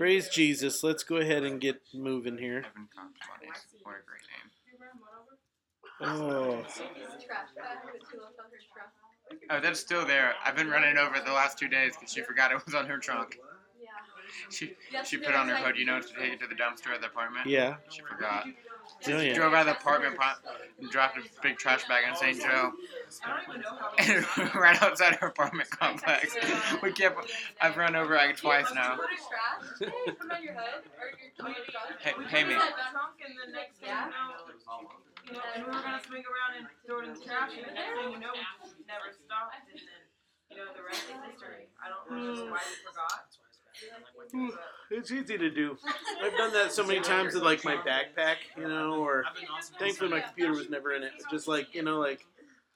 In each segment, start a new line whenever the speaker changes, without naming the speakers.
Praise Jesus. Let's go ahead and get moving here.
Evan Cox Buddies. What a great name.
Oh,
Oh, that's still there. I've been running over it the last two days because she forgot it was on her trunk. She she put on her hood, you know, to take it to the dumpster at the apartment.
yeah.
She forgot.
Oh.
Drove out of the apartment pro- and dropped a big trash bag in St. Joe. And right outside her apartment complex. We kept. I've run over it twice now. Hey, pay me.
Yeah. You know, and we mm. were gonna swing around and throw it in the trash, and the next thing you know, we never stopped, and then, you know, the rest is history. I don't know why we forgot.
Hmm, It's easy to do. I've done that so many times with like my backpack, you know, or thankfully my computer was never in it. Just like you know, like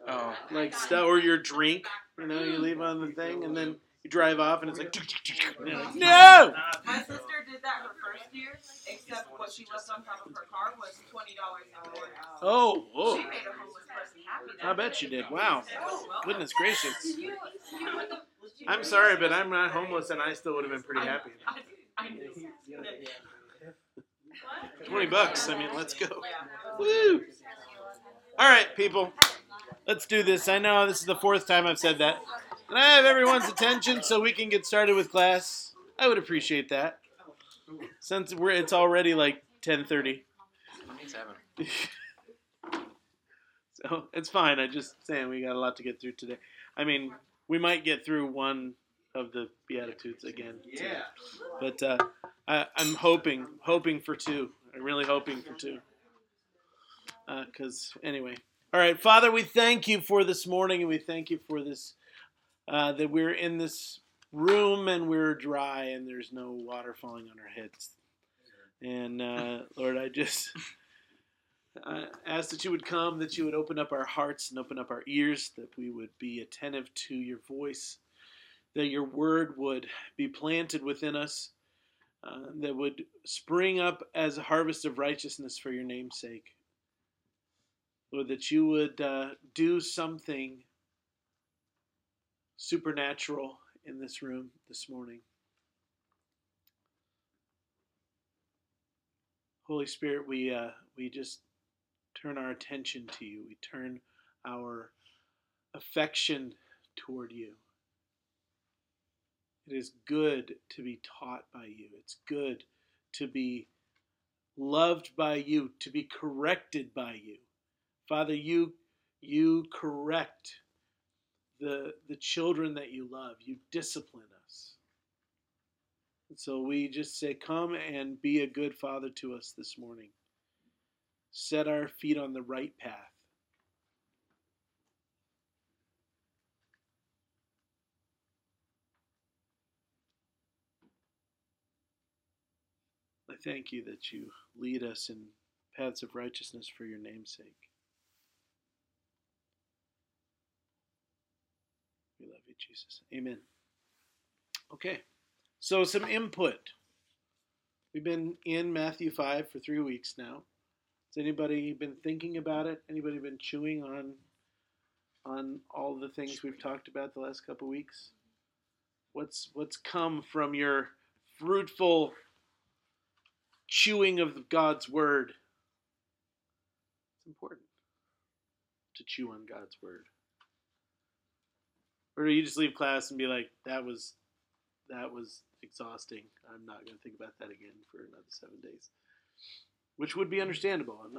Oh,
like stuff or your drink, you know, you leave on the thing and then you drive off and it's like, you're no.
My sister did that her first year, except what she left on top of her car was twenty dollars in coin.
Oh, whoa.
She made a homeless person happy.
I bet you did. Wow.
Oh.
Goodness gracious. I'm sorry, but I'm not homeless and I still would have been pretty happy.
I, I knew.
20 bucks. I mean, let's go. Woo! All right, people. Let's do this. I know this is the fourth time I've said that. Can I have everyone's attention so we can get started with class? I would appreciate that. Since we're it's already like 10:30.
27.
So, it's fine. I just saying we got a lot to get through today. I mean, we might get through one of the beatitudes again. today. But uh, I, I'm hoping, hoping for two. I'm really hoping for two. Because anyway, all right, Father, we thank you for this morning, and we thank you for this uh, that we're in this room and we're dry and there's no water falling on our heads. And uh, Lord, I just uh, ask that you would come, that you would open up our hearts and open up our ears, that we would be attentive to your voice, that your word would be planted within us, uh, that would spring up as a harvest of righteousness for your name's sake. Lord, that you would uh, do something supernatural in this room this morning. Holy Spirit, we uh, we just turn our attention to you. We turn our affection toward you. It is good to be taught by you. It's good to be loved by you, to be corrected by you. Father, you you correct the the children that you love. You discipline us. And so we just say, come and be a good father to us this morning. Set our feet on the right path. I thank you that you lead us in paths of righteousness for your name's sake. We love you, Jesus. Amen. Okay, so some input. We've been in Matthew 5 for three weeks now. Has anybody been thinking about it? Anybody been chewing on on all the things we've talked about the last couple weeks? What's what's come from your fruitful chewing of God's word? It's important to chew on God's word. Or do you just leave class and be like, that was that was exhausting. I'm not going to think about that again for another seven days, which would be understandable.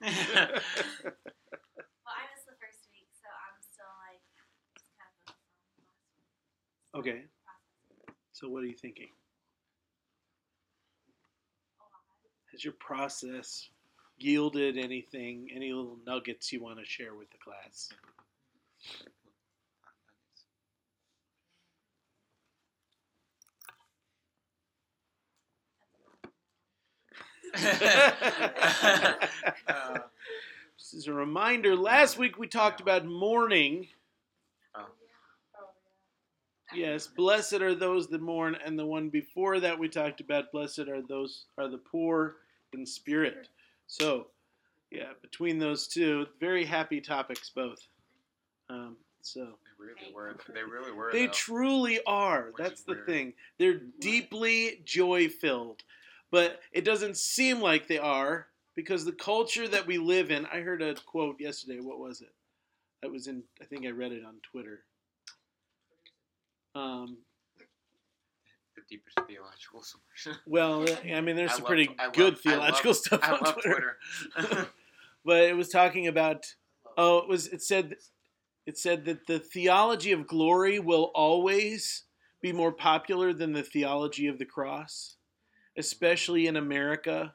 Well, I missed the first week, so I'm still like just kind of focused on the
okay, so what are you thinking? Has your process yielded anything? Any little nuggets you want to share with the class?
Uh,
This is a reminder. Last week we talked about mourning. Oh. Yes, blessed are those that mourn, and the one before that we talked about blessed are those are the poor in spirit. So, yeah, between those two, very happy topics both. Um, so, they
really were. They really were.
They
though.
truly are.
Which
That's the
weird.
thing. They're deeply joy filled, but it doesn't seem like they are because the culture that we live in. I heard a quote yesterday. What was it? That was in. I think I read it on Twitter. Um,
the deepest theological source.
well, I mean, there's
I
some
love-
pretty
I
good theological
love-
stuff on Twitter.
Twitter.
but it was talking about oh it was it said it said that the theology of glory will always be more popular than the theology of the cross especially in america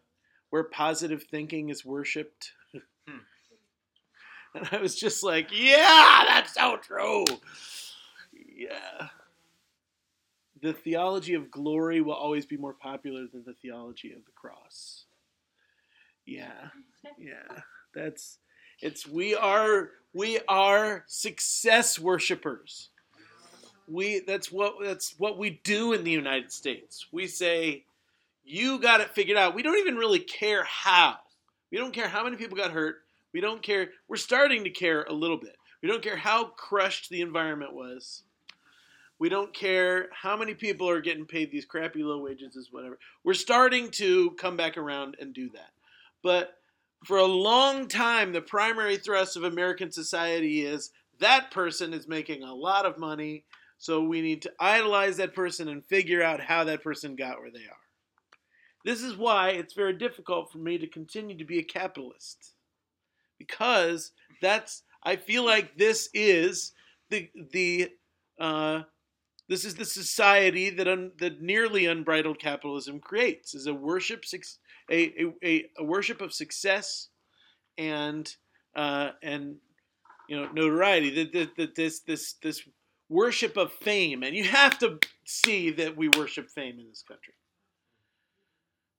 where positive thinking is worshipped. And i was just like yeah that's so true. Yeah. The theology of glory will always be more popular than the theology of the cross. Yeah. Yeah. That's it's we are we are success worshipers. We that's what that's what we do in the united states. We say you got it figured out. We don't even really care how. We don't care how many people got hurt. We don't care. We're starting to care a little bit. We don't care how crushed the environment was. We don't care how many people are getting paid these crappy low wages is whatever. We're starting to come back around and do that. But for a long time, the primary thrust of American society is that person is making a lot of money, so we need to idolize that person and figure out how that person got where they are. This is why it's very difficult for me to continue to be a capitalist. Because that's I feel like this is the the uh, this is the society that un, that nearly unbridled capitalism creates is a worship a, a, a, worship of success and uh, and you know notoriety. That, that this this this worship of fame. And you have to see that we worship fame in this country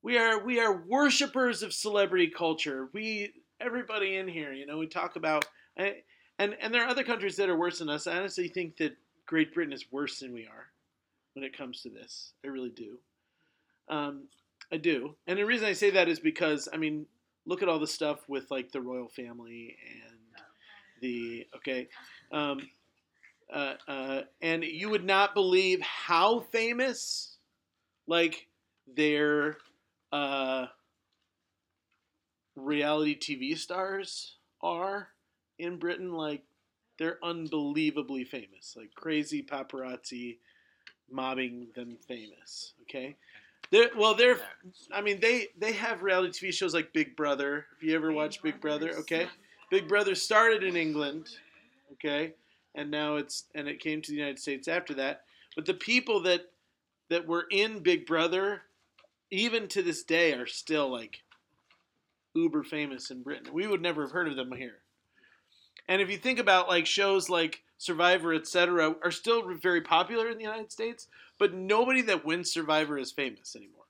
we are we are worshipers of celebrity culture. We everybody in here you know we talk about I- and and there are other countries that are worse than us. I honestly think that great britain is worse than we are when it comes to this. I really do. Um, I do. And the reason I say that is because I mean, look at all the stuff with like the royal family and the okay, um, uh, uh, and you would not believe how famous like their uh, reality TV stars are in Britain. Like they're unbelievably famous, like crazy paparazzi mobbing them famous. Okay. They're, well, they're I mean, they they have reality TV shows like Big Brother. If you ever watch Big Brother, okay, Big Brother started in England, okay, and now it's and it came to the United States after that. But the people that that were in Big Brother, even to this day, are still like uber famous in Britain. We would never have heard of them here. And if you think about like shows like Survivor, etc., are still very popular in the United States, but nobody that wins Survivor is famous anymore.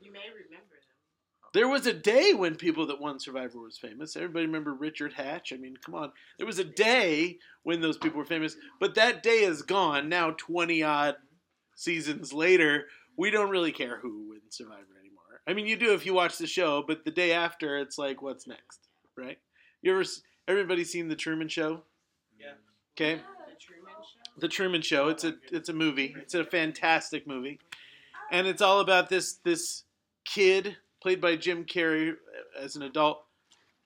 You-
may remember them.
There was a day when people that won Survivor was famous. Everybody remember Richard Hatch? I mean, come on. There was a day when those people were famous, but that day is gone. Now, 20 odd seasons later, we don't really care who wins Survivor anymore. I mean, you do if you watch the show, but the day after, it's like, what's next, right? You ever, everybody seen The Truman Show?
Yeah.
Okay.
The Truman Show.
The Truman Show. It's a it's a movie. It's a fantastic movie, and it's all about this this kid played by Jim Carrey uh, as an adult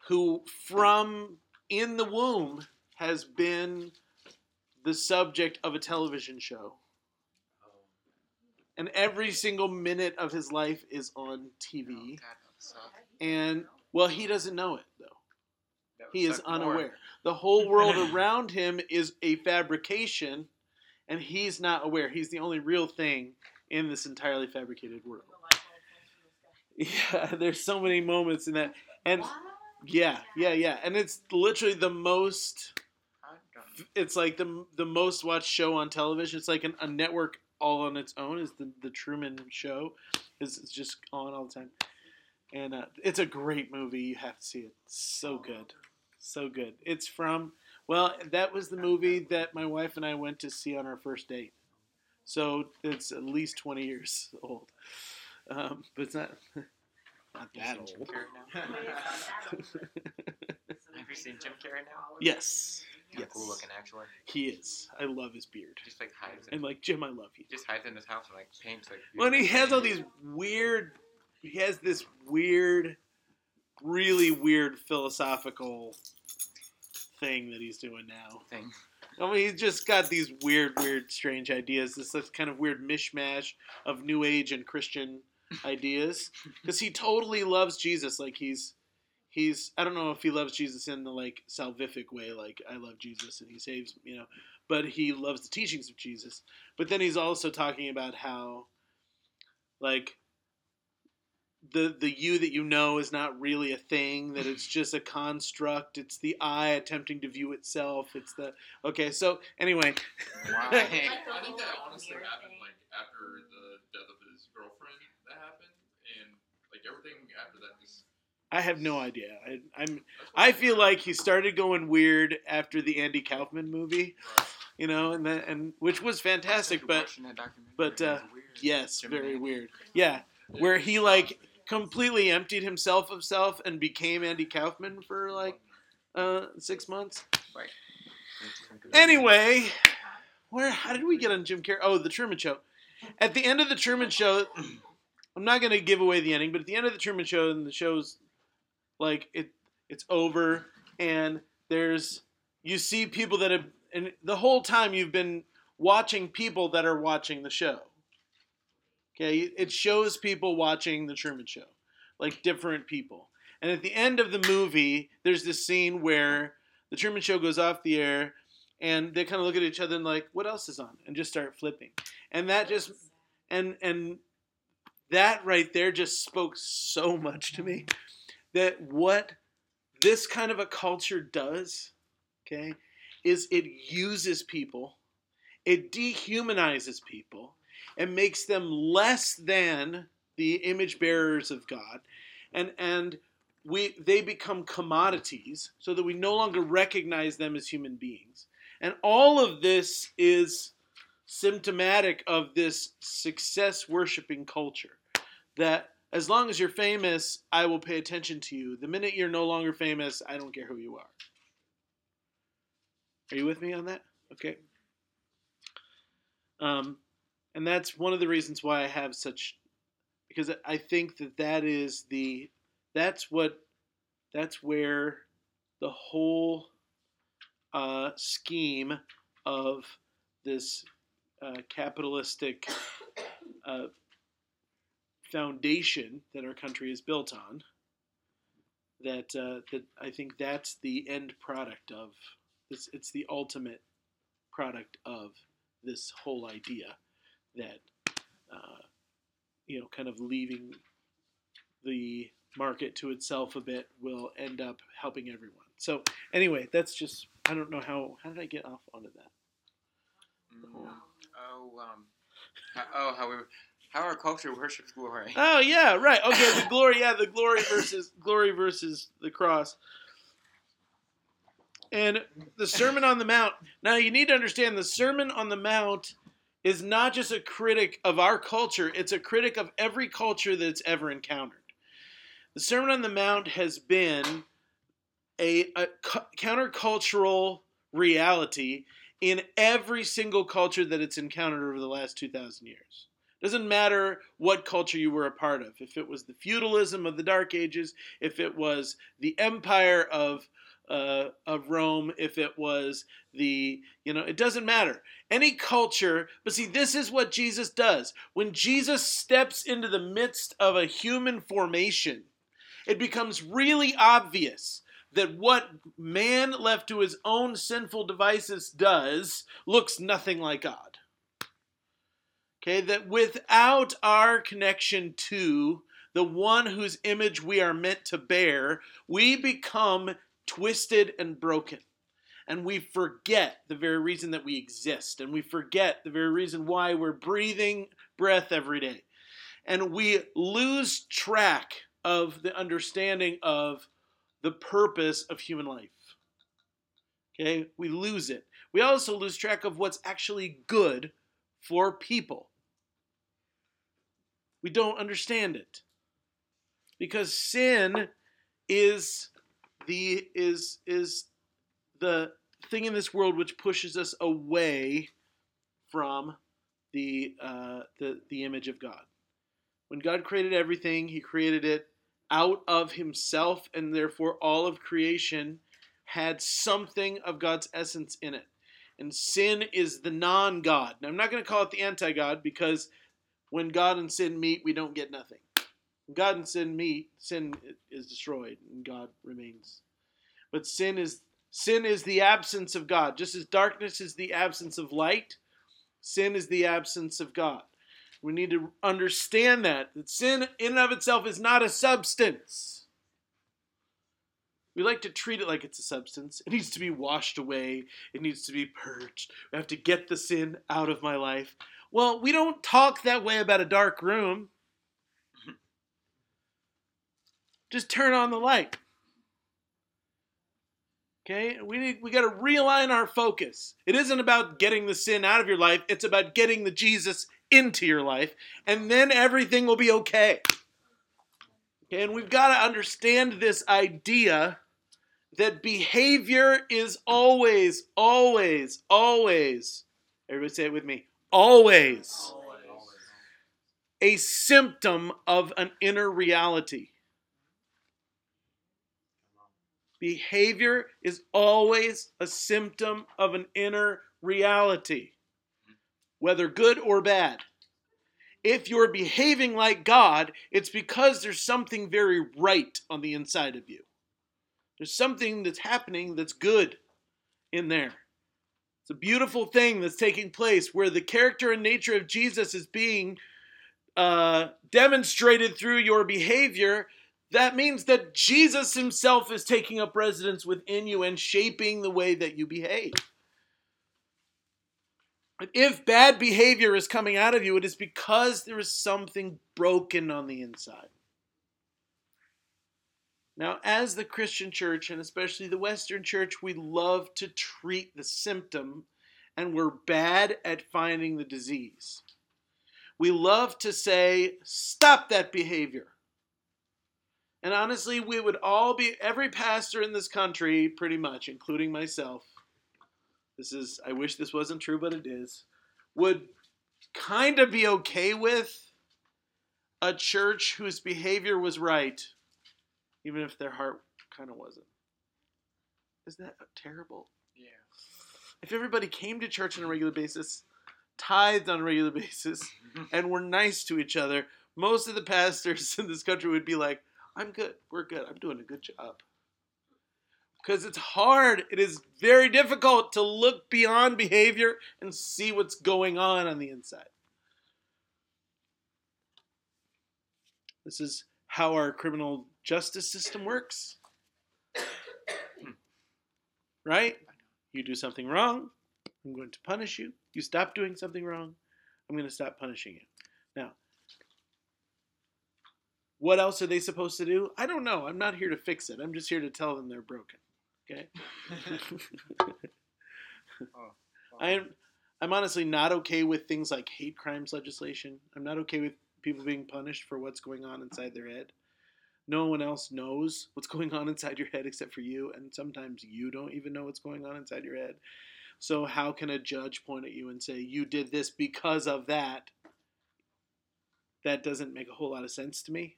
who from in the womb has been the subject of a television show. And every single minute of his life is on TV.
Oh.
And well, he doesn't know it though. He is
suck more.
unaware. The whole world around him is a fabrication, and he's not aware. He's the only real thing in this entirely fabricated world.
The light bulb comes from the sky.
Yeah, there's so many moments in that, and yeah, yeah, yeah, and it's literally the most. It's like the the most watched show on television. It's like an, a network all on its own. Is the the Truman Show? Is it's just on all the time, and uh, it's a great movie. You have to see it. So good, so good. It's from well, that was the movie that my wife and I went to see on our first date. So it's at least twenty years old, um, but it's not not that
Jim
old.
Carrey now? Have you seen Jim Carrey now?
Yes,
kind of cool looking actually.
He is. I love his beard.
Just like hides.
And like Jim, I love you.
just hides in his house and like paints like.
Well, and he has all these weird. He has this weird, really weird philosophical thing that he's doing now.
thing.
I mean, he's just got these weird, weird, strange ideas. This, this kind of weird mishmash of New Age and Christian ideas. Because he totally loves Jesus. Like he's, he's. I don't know if he loves Jesus in the like salvific way, like I love Jesus and he saves, you know. But he loves the teachings of Jesus. But then he's also talking about how, like, the the you that you know is not really a thing that it's just a construct it's the i attempting to view itself it's the okay so anyway
Why?
I think that honestly happened like after the death of his girlfriend. That happened, and like everything after that just.
I have no idea I, i'm i feel like he started going weird after the andy kaufman movie you know and then and which was fantastic but
that
but, uh, yes very weird yeah where he like completely emptied himself of self and became andy kaufman for like uh six months Anyway, where how did we get on Jim Carrey? Oh, the Truman Show. At the end of the Truman Show, I'm not going to give away the ending, but at the end of the Truman Show, and the show's like it, it's over, and there's you see people that have, and the whole time you've been watching people that are watching the show. Okay, it shows people watching the Truman Show, like different people. And at the end of the movie, there's this scene where the Truman Show goes off the air, and they kind of look at each other and like, "What else is on?" and just start flipping. And that just and and that right there just spoke so much to me that what this kind of a culture does, okay, is it uses people, it dehumanizes people, and makes them less than the image bearers of God, and and we they become commodities so that we no longer recognize them as human beings. And all of this is symptomatic of this success worshiping culture that as long as you're famous, I will pay attention to you. The minute you're no longer famous, I don't care who you are. Are you with me on that? Okay. Um, and that's one of the reasons why I have such, because I think that that is the, that's what, that's where the whole uh, scheme of this uh, capitalistic uh, foundation that our country is built on. That uh, that I think that's the end product of this. It's the ultimate product of this whole idea that uh, you know, kind of leaving the market to itself a bit will end up helping everyone. So anyway, that's just I don't know how how did I get off onto that.
Mm. Oh, um, oh, how we, how our culture worships glory.
Oh yeah, right. Okay, the glory. Yeah, the glory versus glory versus the cross. And the Sermon on the Mount. Now you need to understand the Sermon on the Mount is not just a critic of our culture; it's a critic of every culture that's ever encountered. The Sermon on the Mount has been a, a cu- countercultural reality in every single culture that it's encountered over the last two thousand years. Doesn't matter what culture you were a part of. If it was the feudalism of the Dark Ages, if it was the empire of uh, of Rome, if it was the you know, it doesn't matter. Any culture, but see, this is what Jesus does. When Jesus steps into the midst of a human formation, it becomes really obvious that what man left to his own sinful devices does looks nothing like God. Okay, that without our connection to the one whose image we are meant to bear, we become twisted and broken. And we forget the very reason that we exist. And we forget the very reason why we're breathing breath every day. And we lose track of the understanding of the purpose of human life. Okay, we lose it. We also lose track of what's actually good for people. We don't understand it. Because sin is the is is the thing in this world which pushes us away from the uh, the the image of God. When God created everything, He created it out of Himself, and therefore all of creation had something of God's essence in it. And sin is the non-God. Now, I'm not going to call it the anti-God because when God and sin meet, we don't get nothing. When God and sin meet, sin is destroyed, and God remains. But sin is sin is the absence of God, just as darkness is the absence of light. Sin is the absence of God. We need to understand that that sin in and of itself is not a substance. We like to treat it like it's a substance. It needs to be washed away. It needs to be purged. I have to get the sin out of my life. Well, we don't talk that way about a dark room. Just turn on the light. Okay? We need, we got to realign our focus. It isn't about getting the sin out of your life, it's about getting the Jesus into your life, and then everything will be okay. Okay, and we've got to understand this idea that behavior is always, always, always, everybody say it with me, always a symptom of an inner reality. Behavior is always a symptom of an inner reality, whether good or bad. If you're behaving like God, it's because there's something very right on the inside of you. There's something that's happening that's good in there. It's a beautiful thing that's taking place where the character and nature of Jesus is being uh, demonstrated through your behavior. That means that Jesus himself is taking up residence within you and shaping the way that you behave. If bad behavior is coming out of you, it is because there is something broken on the inside. Now, as the Christian church, and especially the Western church, we love to treat the symptom, and we're bad at finding the disease. We love to say, stop that behavior. And honestly, we would all be, every pastor in this country, pretty much, including myself, this is, I wish this wasn't true, but it is, would kind of be okay with a church whose behavior was right even if their heart kind of wasn't. Isn't that terrible?
Yeah.
If everybody came to church on a regular basis, tithed on a regular basis, and were nice to each other, most of the pastors in this country would be like, I'm good. We're good. I'm doing a good job. Because it's hard. It is very difficult to look beyond behavior and see what's going on on the inside. This is how our criminal justice system works. right? You do something wrong, I'm going to punish you. You stop doing something wrong, I'm going to stop punishing you. Now, what else are they supposed to do? I don't know. I'm not here to fix it. I'm just here to tell them they're broken. Okay? I'm I'm honestly not okay with things like hate crimes legislation. I'm not okay with people being punished for what's going on inside their head. No one else knows what's going on inside your head except for you, and sometimes you don't even know what's going on inside your head. So, how can a judge point at you and say, You did this because of that? That doesn't make a whole lot of sense to me.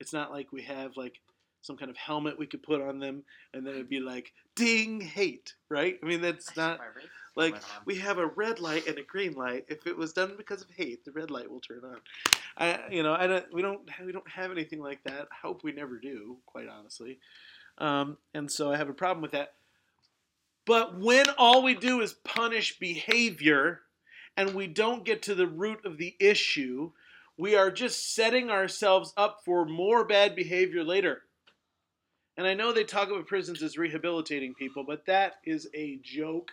It's not like we have like some kind of helmet we could put on them and then it'd be like ding hate, right? I mean that's not like we have a red light and a green light. If it was done because of hate, the red light will turn on. I, you know, I don't. We don't. We don't have anything like that. I hope we never do. Quite honestly, um, and so I have a problem with that. But when all we do is punish behavior, and we don't get to the root of the issue, we are just setting ourselves up for more bad behavior later. And I know they talk about prisons as rehabilitating people, but that is a joke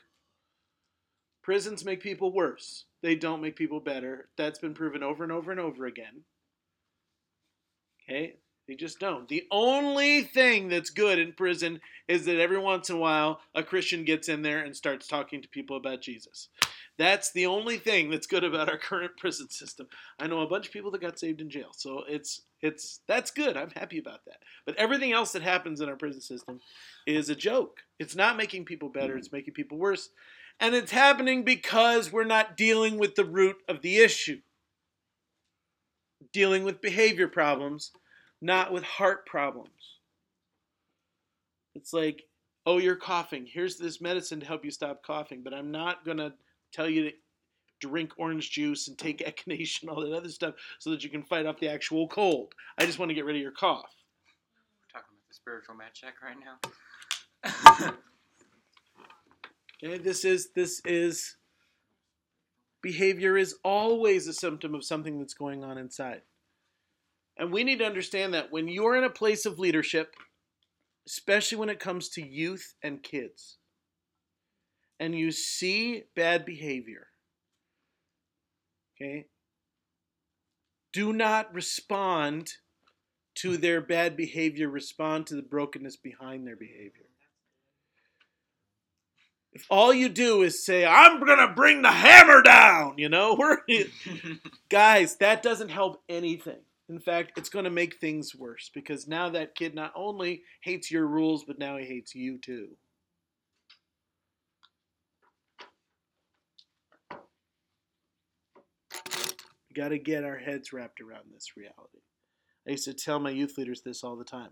Prisons make people worse. They don't make people better. That's been proven over and over and over again. Okay? They just don't. The only thing that's good in prison is that every once in a while a Christian gets in there and starts talking to people about Jesus. That's the only thing that's good about our current prison system. I know a bunch of people that got saved in jail, so it's it's that's good. I'm happy about that. But everything else that happens in our prison system is a joke. It's not making people better, it's making people worse. And it's happening because we're not dealing with the root of the issue. Dealing with behavior problems, not with heart problems. It's like, oh, you're coughing. Here's this medicine to help you stop coughing, but I'm not going to tell you to drink orange juice and take echinacea and all that other stuff so that you can fight off the actual cold. I just want to get rid of your cough.
We're talking about the spiritual match check right now.
Okay, this is this is behavior is always a symptom of something that's going on inside. And we need to understand that when you're in a place of leadership, especially when it comes to youth and kids, and you see bad behavior, okay, do not respond to their bad behavior, respond to the brokenness behind their behavior. If all you do is say, I'm going to bring the hammer down, you know, we're, guys, that doesn't help anything. In fact, it's going to make things worse because now that kid not only hates your rules, but now he hates you too. We got to get our heads wrapped around this reality. I used to tell my youth leaders this all the time.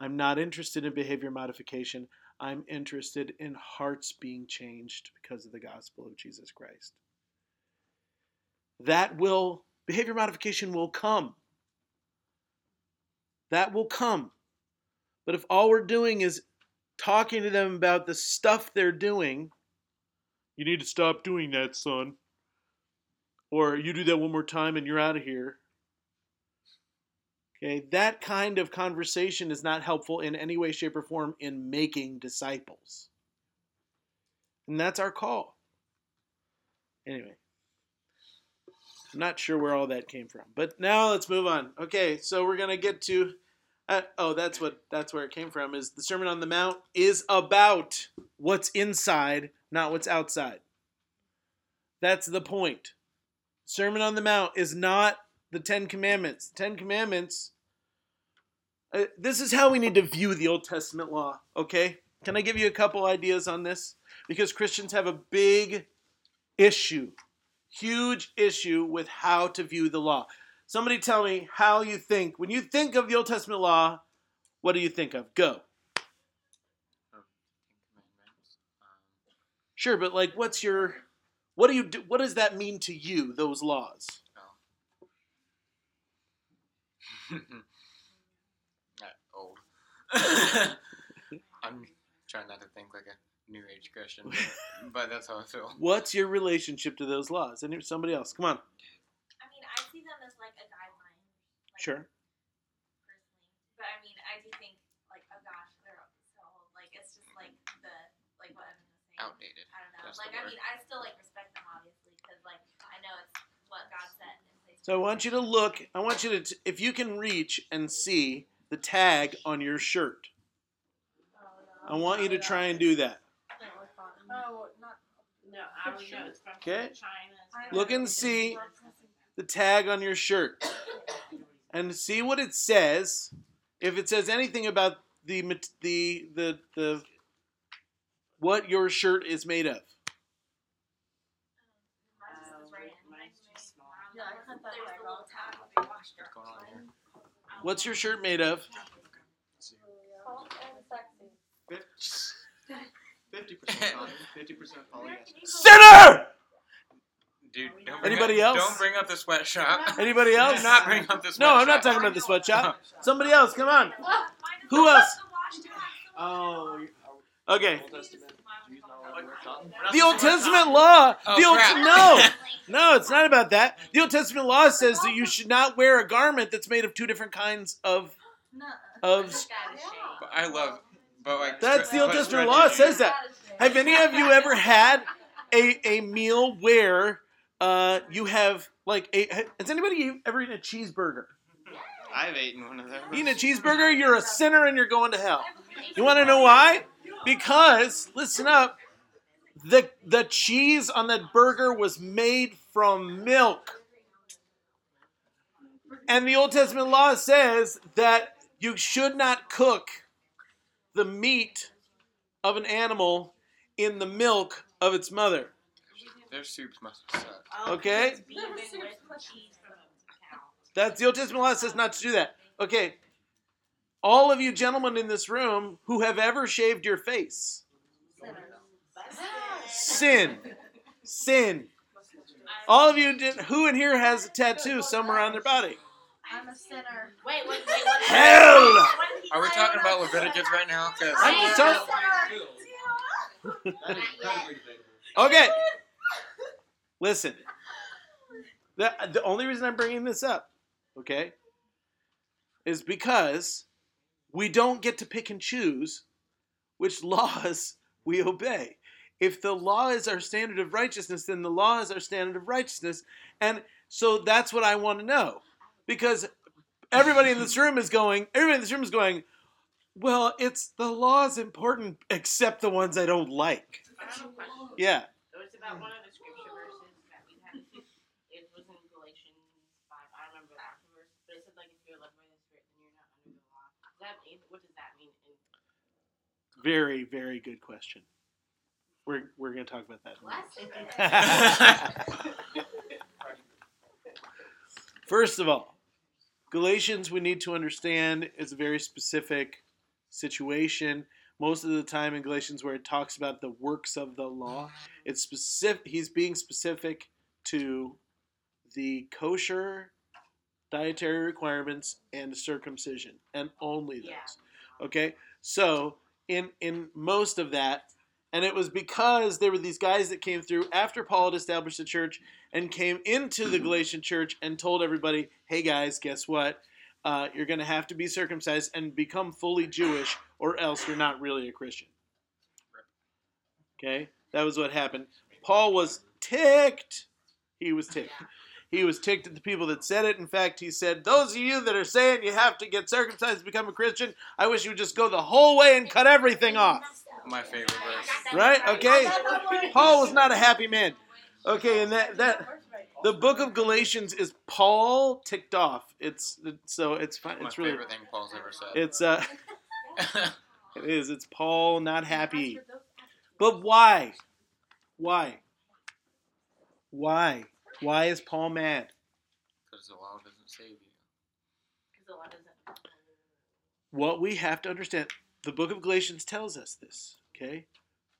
I'm not interested in behavior modification. I'm interested in hearts being changed because of the gospel of Jesus Christ. That will, behavior modification will come. That will come. But if all we're doing is talking to them about the stuff they're doing, you need to stop doing that, son. Or you do that one more time and you're out of here. Okay, that kind of conversation is not helpful in any way, shape, or form in making disciples. And that's our call. Anyway, I'm not sure where all that came from, but now let's move on. Okay, so we're gonna get to. Uh, oh, that's what that's where it came from. Is the Sermon on the Mount is about what's inside, not what's outside. That's the point. Sermon on the Mount is not the Ten Commandments. The Ten Commandments. Uh, this is how we need to view the Old Testament law. Okay, can I give you a couple ideas on this? Because Christians have a big issue, huge issue with how to view the law. Somebody tell me how you think when you think of the Old Testament law. What do you think of? Go. Sure, but like, what's your, what do you do? What does that mean to you? Those laws.
Not old. I'm trying not to think like a new age Christian, but, but that's how I feel.
What's your relationship to those laws? And somebody else, come on.
I mean, I see them as like a guideline. Like,
Sure.
Personally, but I mean, I do think like, oh gosh, they're so old. Like it's just like the like what Evan was saying.
Outdated.
I don't know.
That's
like I mean, I still like respect them obviously because like I know it's what God set in place.
So I want you to look. I want you to, t- if you can reach and see the tag on your shirt. I want you to try and do that.
Oh, not.
No, I would know it's from
Okay. Look and see the tag on your shirt, and see what it says. If it says anything about the the the the what your shirt is made of.
Mine is right in.
mine's too small.
Yeah, I cut that
There's
tag
a little
off.
tab.
What's going on here?
What's your shirt made of?
Fifty percent cotton, fifty percent polyester.
Sinner.
Dude, don't bring
Anybody
up,
else?
Don't bring up the sweatshop.
Anybody
Do
else?
not bring up the sweatshop.
No, I'm not talking about the sweatshop. Somebody else, come on. Who else?
Oh, you-
Okay. The Old Testament law.
Oh,
the Old no, no, it's not about that. The Old Testament law says that you should not wear a garment that's made of two different kinds of of.
I love, but like
That's the Old Testament law. Says that. Have any of you ever had a a meal where uh you have like a? Has anybody ever eaten a cheeseburger?
I've eaten one of those.
Eating a cheeseburger, you're a sinner and you're going to hell. You want to know why? Because listen up, the the cheese on that burger was made from milk. And the Old Testament law says that you should not cook the meat of an animal in the milk of its mother.
Their soups must have sucked.
Oh, okay.
It's beef with cheese from a cow.
That's the Old Testament law says not to do that. Okay. All of you gentlemen in this room who have ever shaved your face, sin, sin. All of you did. Who in here has a tattoo somewhere on their body?
I'm a sinner.
Wait, wait, wait. What
Hell!
What did he
Are we talking
about
about Leviticus right now? Because
I'm
I'm
so-
a sinner.
That is incredibly debatable.
Okay. Listen. The, the only reason I'm bringing this up, okay, is because we don't get to pick and choose which laws we obey. If the law is our standard of righteousness, then the law is our standard of righteousness. And so that's what I want to know. Because everybody in this room is going, everybody in this room is going, well, it's the law is important except the ones I don't like.
I have a question.
Yeah.
It was about one of the scripture verses that we had. It was in Galatians 5. I remember that verse. But it said, like, if you're led by the Spirit, then you're not under the law. Does that mean, what does that mean? In,
Very, very good question. We're, we're going to talk about that. in a minute. First of all, Galatians, we need to understand, is a very specific situation. Most of the time in Galatians, where it talks about the works of the law, it's specific. He's being specific to the kosher dietary requirements and circumcision, and only those.
Yeah.
Okay, so in in most of that, and it was because there were these guys that came through after Paul had established the church and came into the Galatian church and told everybody, "Hey guys, guess what? Uh, you're going to have to be circumcised and become fully Jewish, or else you're not really a Christian." Okay, that was what happened. Paul was ticked. He was ticked. He was ticked at the people that said it. In fact, he said, Those of you that are saying you have to get circumcised to become a Christian, I wish you would just go the whole way and cut everything off.
My favorite verse.
Right? Okay? Paul was not a happy man. Okay, and that, that the book of Galatians is Paul ticked off. It's so it's fine.
My
It's really
favorite thing Paul's ever said.
it's uh it is. It's Paul not happy. But why? Why? Why? Why is Paul mad?
Because the law doesn't save you.
because the law doesn't.
What we have to understand, the book of Galatians tells us this, okay?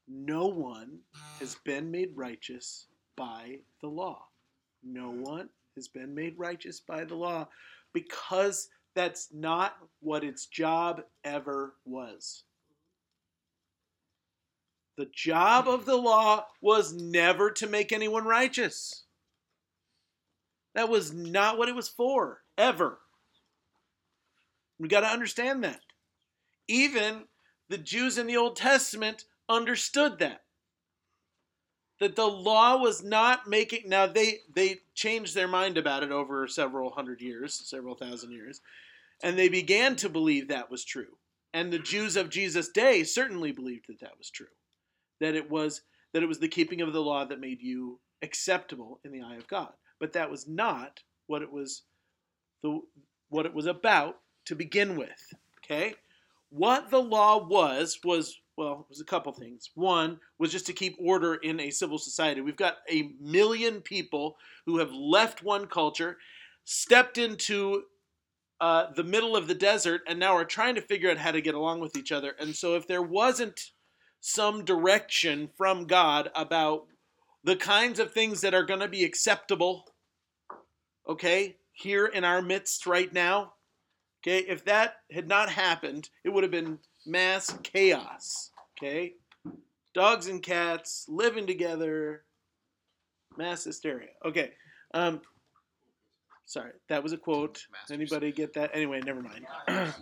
No one has been made righteous by the law. No one has been made righteous by the law because that's not what its job ever was. The job of the law was never to make anyone righteous. That was not what it was for, ever. We got to understand that. Even the Jews in the Old Testament understood that. That the law was not making now they they changed their mind about it over several hundred years, several thousand years, and they began to believe that was true. And the Jews of Jesus' day certainly believed that that was true. That it was that it was the keeping of the law that made you acceptable in the eye of God. But that was not what it was the what it was about to begin with. Okay? What the law was was well, it was a couple things. One was just to keep order in a civil society. We've got a million people who have left one culture, stepped into uh, the middle of the desert, and now are trying to figure out how to get along with each other. And so, if there wasn't some direction from God about the kinds of things that are going to be acceptable, okay, here in our midst right now, okay, if that had not happened, it would have been mass chaos, okay? Dogs and cats living together, mass hysteria. Okay, um, sorry, that was a quote.
Masters.
Anybody get that? Anyway, never mind.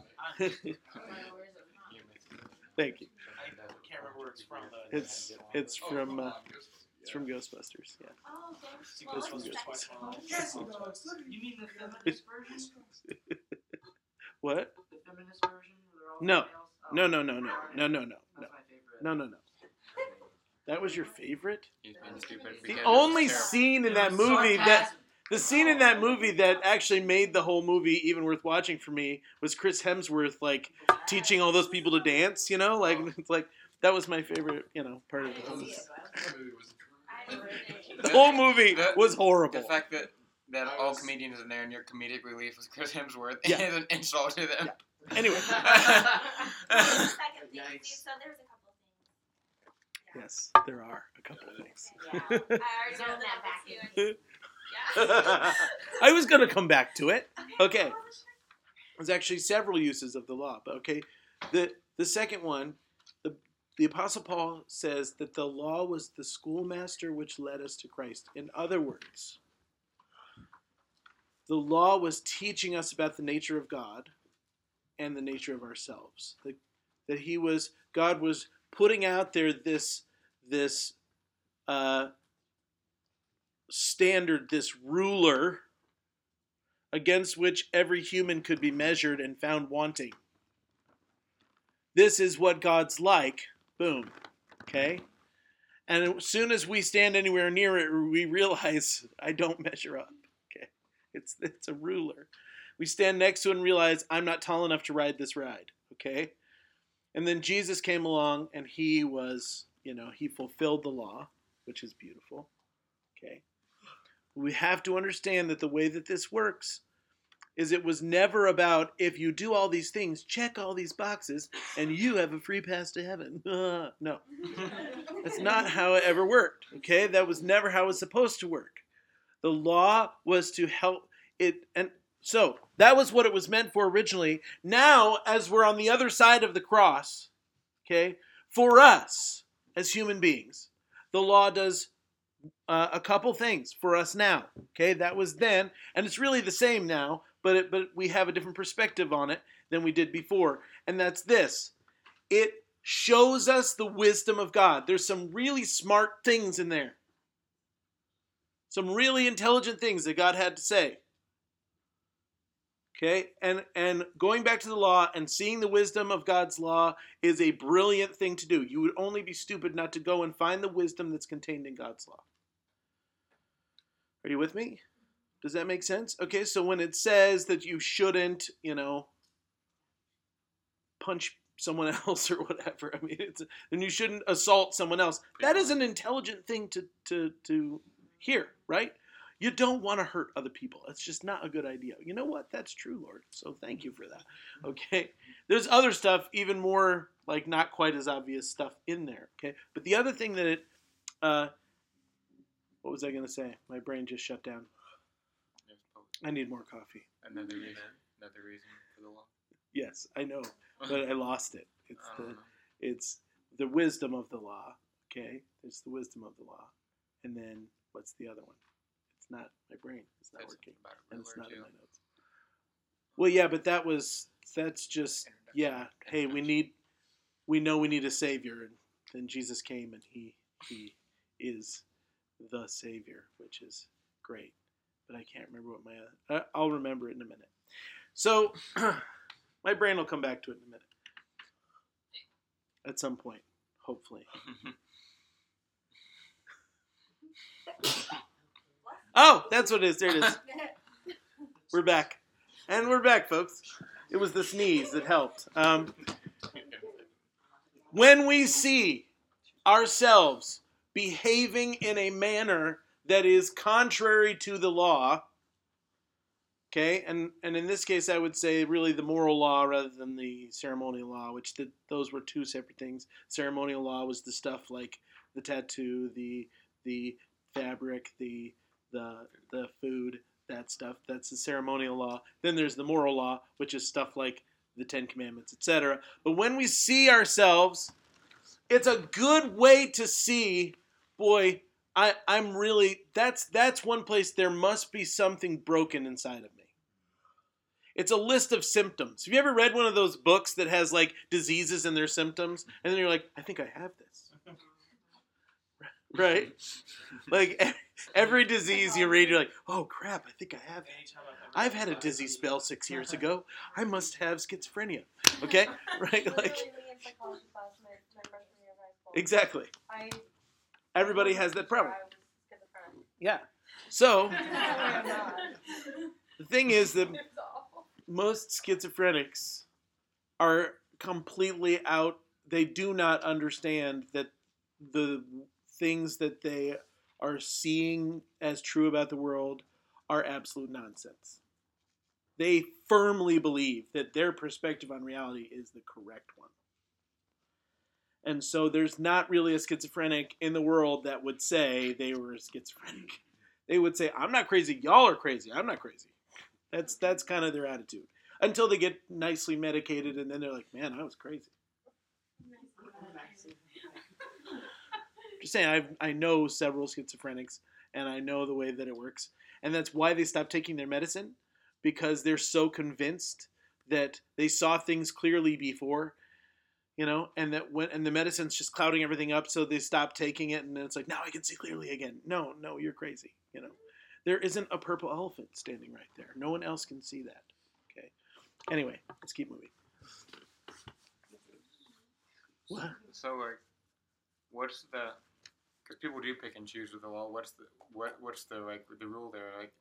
Thank you.
I can't remember where it's from. Though.
It's it's from uh, it's from Ghostbusters. Yeah.
Oh,
It's from Ghostbusters.
You mean the feminist version?
What?
The feminist version? all
No.
Oh,
No, no, no, no, no, no, no, no,
That's my favorite.
no, no, no. That was your favorite?
He's being stupid.
The only scene in that movie that the scene in that movie that actually made the whole movie even worth watching for me was Chris Hemsworth like teaching all those people to dance. You know, like it's like that was my favorite. You know, part of the whole. movie.
Was
I didn't see it.
The whole movie
The-
was
The
horrible.
fact that that
I
all
was-
comedians in there and your comedic relief was Chris Hemsworth
Yeah.
is an insult to them.
Yeah.
Anyway, second thing, so there a couple things.
yes, there are a couple of things.
Yeah. I already
Zone
know
that
that
vacuum.
Yeah.
I was gonna come back to it. Okay. There's actually several uses of the law, but okay. The the second one, the the apostle Paul says that the law was the schoolmaster which led us to Christ. In other words, the law was teaching us about the nature of God and the nature of ourselves. That, that he was God was putting out there this this uh, standard, this ruler against which every human could be measured and found wanting. This is what God's like. Boom. Okay? And as soon as we stand anywhere near it, we realize I don't measure up. It's it's a ruler. We stand next to it and realize I'm not tall enough to ride this ride. Okay? And then Jesus came along and he was, you know, he fulfilled the law, which is beautiful. Okay? we have to understand that the way that this works is it was never about if you do all these things, check all these boxes, and you have a free pass to heaven. no, that's not how it ever worked. Okay, that was never how it was supposed to work. The law was to help it, and so that was what it was meant for originally. Now, as we're on the other side of the cross, okay, for us as human beings, the law does uh, a couple things for us now. Okay, that was then, and it's really the same now, but it, but we have a different perspective on it than we did before, and that's this: it shows us the wisdom of God. There's some really smart things in there, some really intelligent things that God had to say. Okay, and and going back to the law and seeing the wisdom of God's law is a brilliant thing to do. You would only be stupid not to go and find the wisdom that's contained in God's law. Are you with me? Does that make sense? Okay, so when it says that you shouldn't, you know, punch someone else or whatever, I mean, it's and you shouldn't assault someone else. That is an intelligent thing to to to hear, right? You don't want to hurt other people. It's just not a good idea. You know what? That's true, Lord. So thank you for that. Okay. There's other stuff, even more like not quite as obvious stuff in there. Okay. But the other thing that it, uh, what was I going to say? My brain just shut down. I need more coffee.
Another reason. Another reason for the law.
Yes, I know, but I lost it. It's the
know.
it's the wisdom of the law. Okay, it's the wisdom of the law, and then what's the other one? It's not my brain. It's not working, and it's not in my notes. Well, yeah, but that was that's just yeah. Hey, we need we know we need a savior, and then Jesus came, and he he is the savior, which is great. But I can't remember what my uh, I'll remember it in a minute. So my brain will come back to it in a minute. At some point, hopefully. Oh, that's what it is. There it is. We're back. And we're back, folks. It was the sneeze that helped. Um, when we see ourselves behaving in a manner that is contrary to the law, okay, and, and in this case, I would say really the moral law rather than the ceremonial law, which the, those were two separate things. Ceremonial law was the stuff like the tattoo, the the fabric, the the the food, that stuff. That's the ceremonial law. Then there's the moral law, which is stuff like the Ten Commandments, etc. But when we see ourselves, it's a good way to see, boy, I, I'm really that's that's one place there must be something broken inside of me. It's a list of symptoms. Have you ever read one of those books that has like diseases and their symptoms? And then you're like, I think I have this. right? Like every disease you oh, read, you're like, oh crap, I think I have it. I've had a dizzy spell six years ago. I must have schizophrenia. Okay, right? Like
Literally in psychology class my, my freshman year of high school.
exactly. Everybody has that problem.
I was schizophrenic.
Yeah. So the thing is that most schizophrenics are completely out they do not understand that the things that they are seeing as true about the world are absolute nonsense. They firmly believe that their perspective on reality is the correct one. And so there's not really a schizophrenic in the world that would say they were schizophrenic. They would say i'm not crazy. Y'all are crazy. I'm not crazy. That's that's kind of their attitude. Until they get nicely medicated and then they're like, man, I was crazy. Just saying, I I know several schizophrenics and I know the way that it works, and that's why they stop taking their medicine because they're so convinced that they saw things clearly before, you know, and that when and the medicine's just clouding everything up, so they stop taking it, and it's like now I can see clearly again. No, no, you're crazy, you know. There isn't a purple elephant standing right there. No one else can see that. Okay. Anyway, let's keep moving. What?
So like, what's the? Because people do pick and choose with the law. What's the what? What's the like the rule there? Like,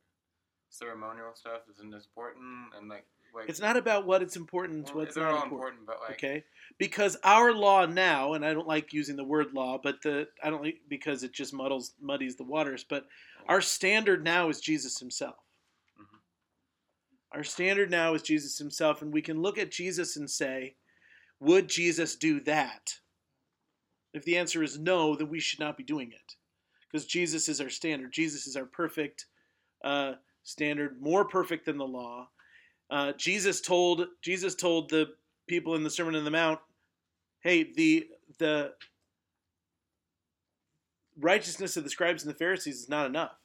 ceremonial stuff isn't as important, and like like
It's not about what it's important, it's
well,
what's not
all
important.
important, but like
Okay? Because our law now, and I don't like using the word law, but the I don't like because it just muddles muddies the waters, but our standard now is Jesus himself.
Mhm.
Our standard now is Jesus himself, and we can look at Jesus and say, would Jesus do that? If the answer is no, then we should not be doing it. Because Jesus is our standard. Jesus is our perfect uh, standard, more perfect than the law. Uh, Jesus told Jesus told the people in the Sermon on the Mount, "Hey, the the righteousness of the scribes and the Pharisees is not enough.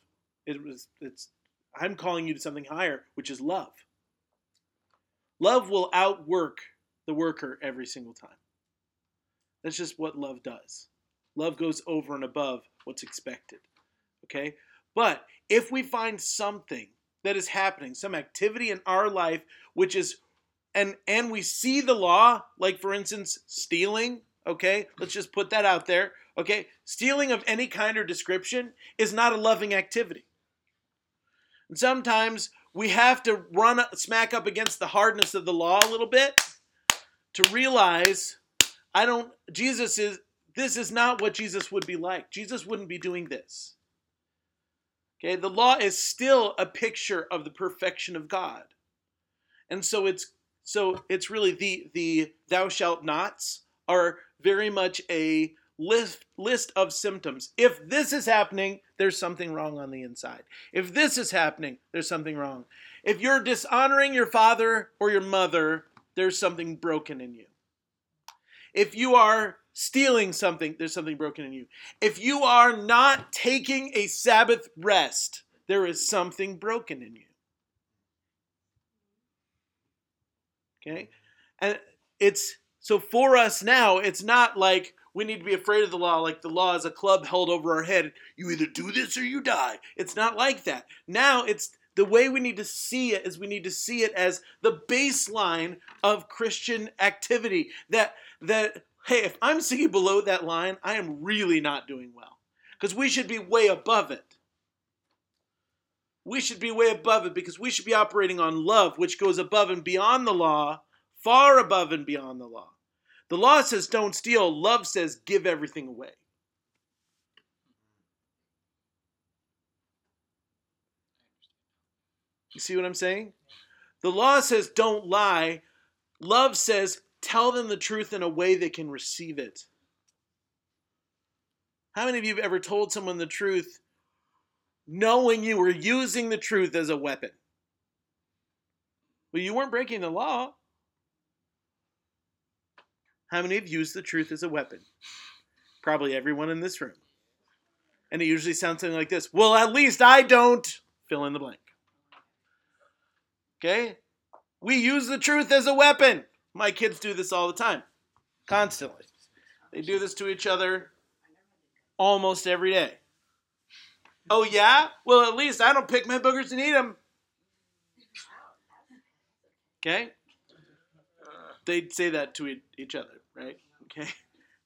It was it's I'm calling you to something higher, which is love. Love will outwork the worker every single time. That's just what love does. Love goes over and above what's expected. Okay? But if we find something that is happening, some activity in our life which is and and we see the law, like for instance, stealing, okay? Let's just put that out there. Okay? Stealing of any kind or description is not a loving activity. And sometimes we have to run smack up against the hardness of the law a little bit to realize I don't Jesus is this is not what Jesus would be like. Jesus wouldn't be doing this. Okay, the law is still a picture of the perfection of God. And so it's so it's really the the thou shalt nots are very much a list list of symptoms. If this is happening, there's something wrong on the inside. If this is happening, there's something wrong. If you're dishonoring your father or your mother, there's something broken in you. If you are stealing something, there's something broken in you. If you are not taking a Sabbath rest, there is something broken in you. Okay? And it's so for us now, it's not like we need to be afraid of the law, like the law is a club held over our head. You either do this or you die. It's not like that. Now it's the way we need to see it is we need to see it as the baseline of Christian activity. That that hey, if I'm sinking below that line, I am really not doing well. Because we should be way above it. We should be way above it because we should be operating on love, which goes above and beyond the law, far above and beyond the law. The law says don't steal, love says give everything away. You see what I'm saying? The law says don't lie. Love says tell them the truth in a way they can receive it. How many of you have ever told someone the truth knowing you were using the truth as a weapon? Well, you weren't breaking the law. How many have used the truth as a weapon? Probably everyone in this room. And it usually sounds something like this Well, at least I don't fill in the blank. Okay? We use the truth as a weapon. My kids do this all the time, constantly. They do this to each other. almost every day. Oh yeah? Well, at least I don't pick my boogers and eat them. Okay? They'd say that to each other, right? Okay.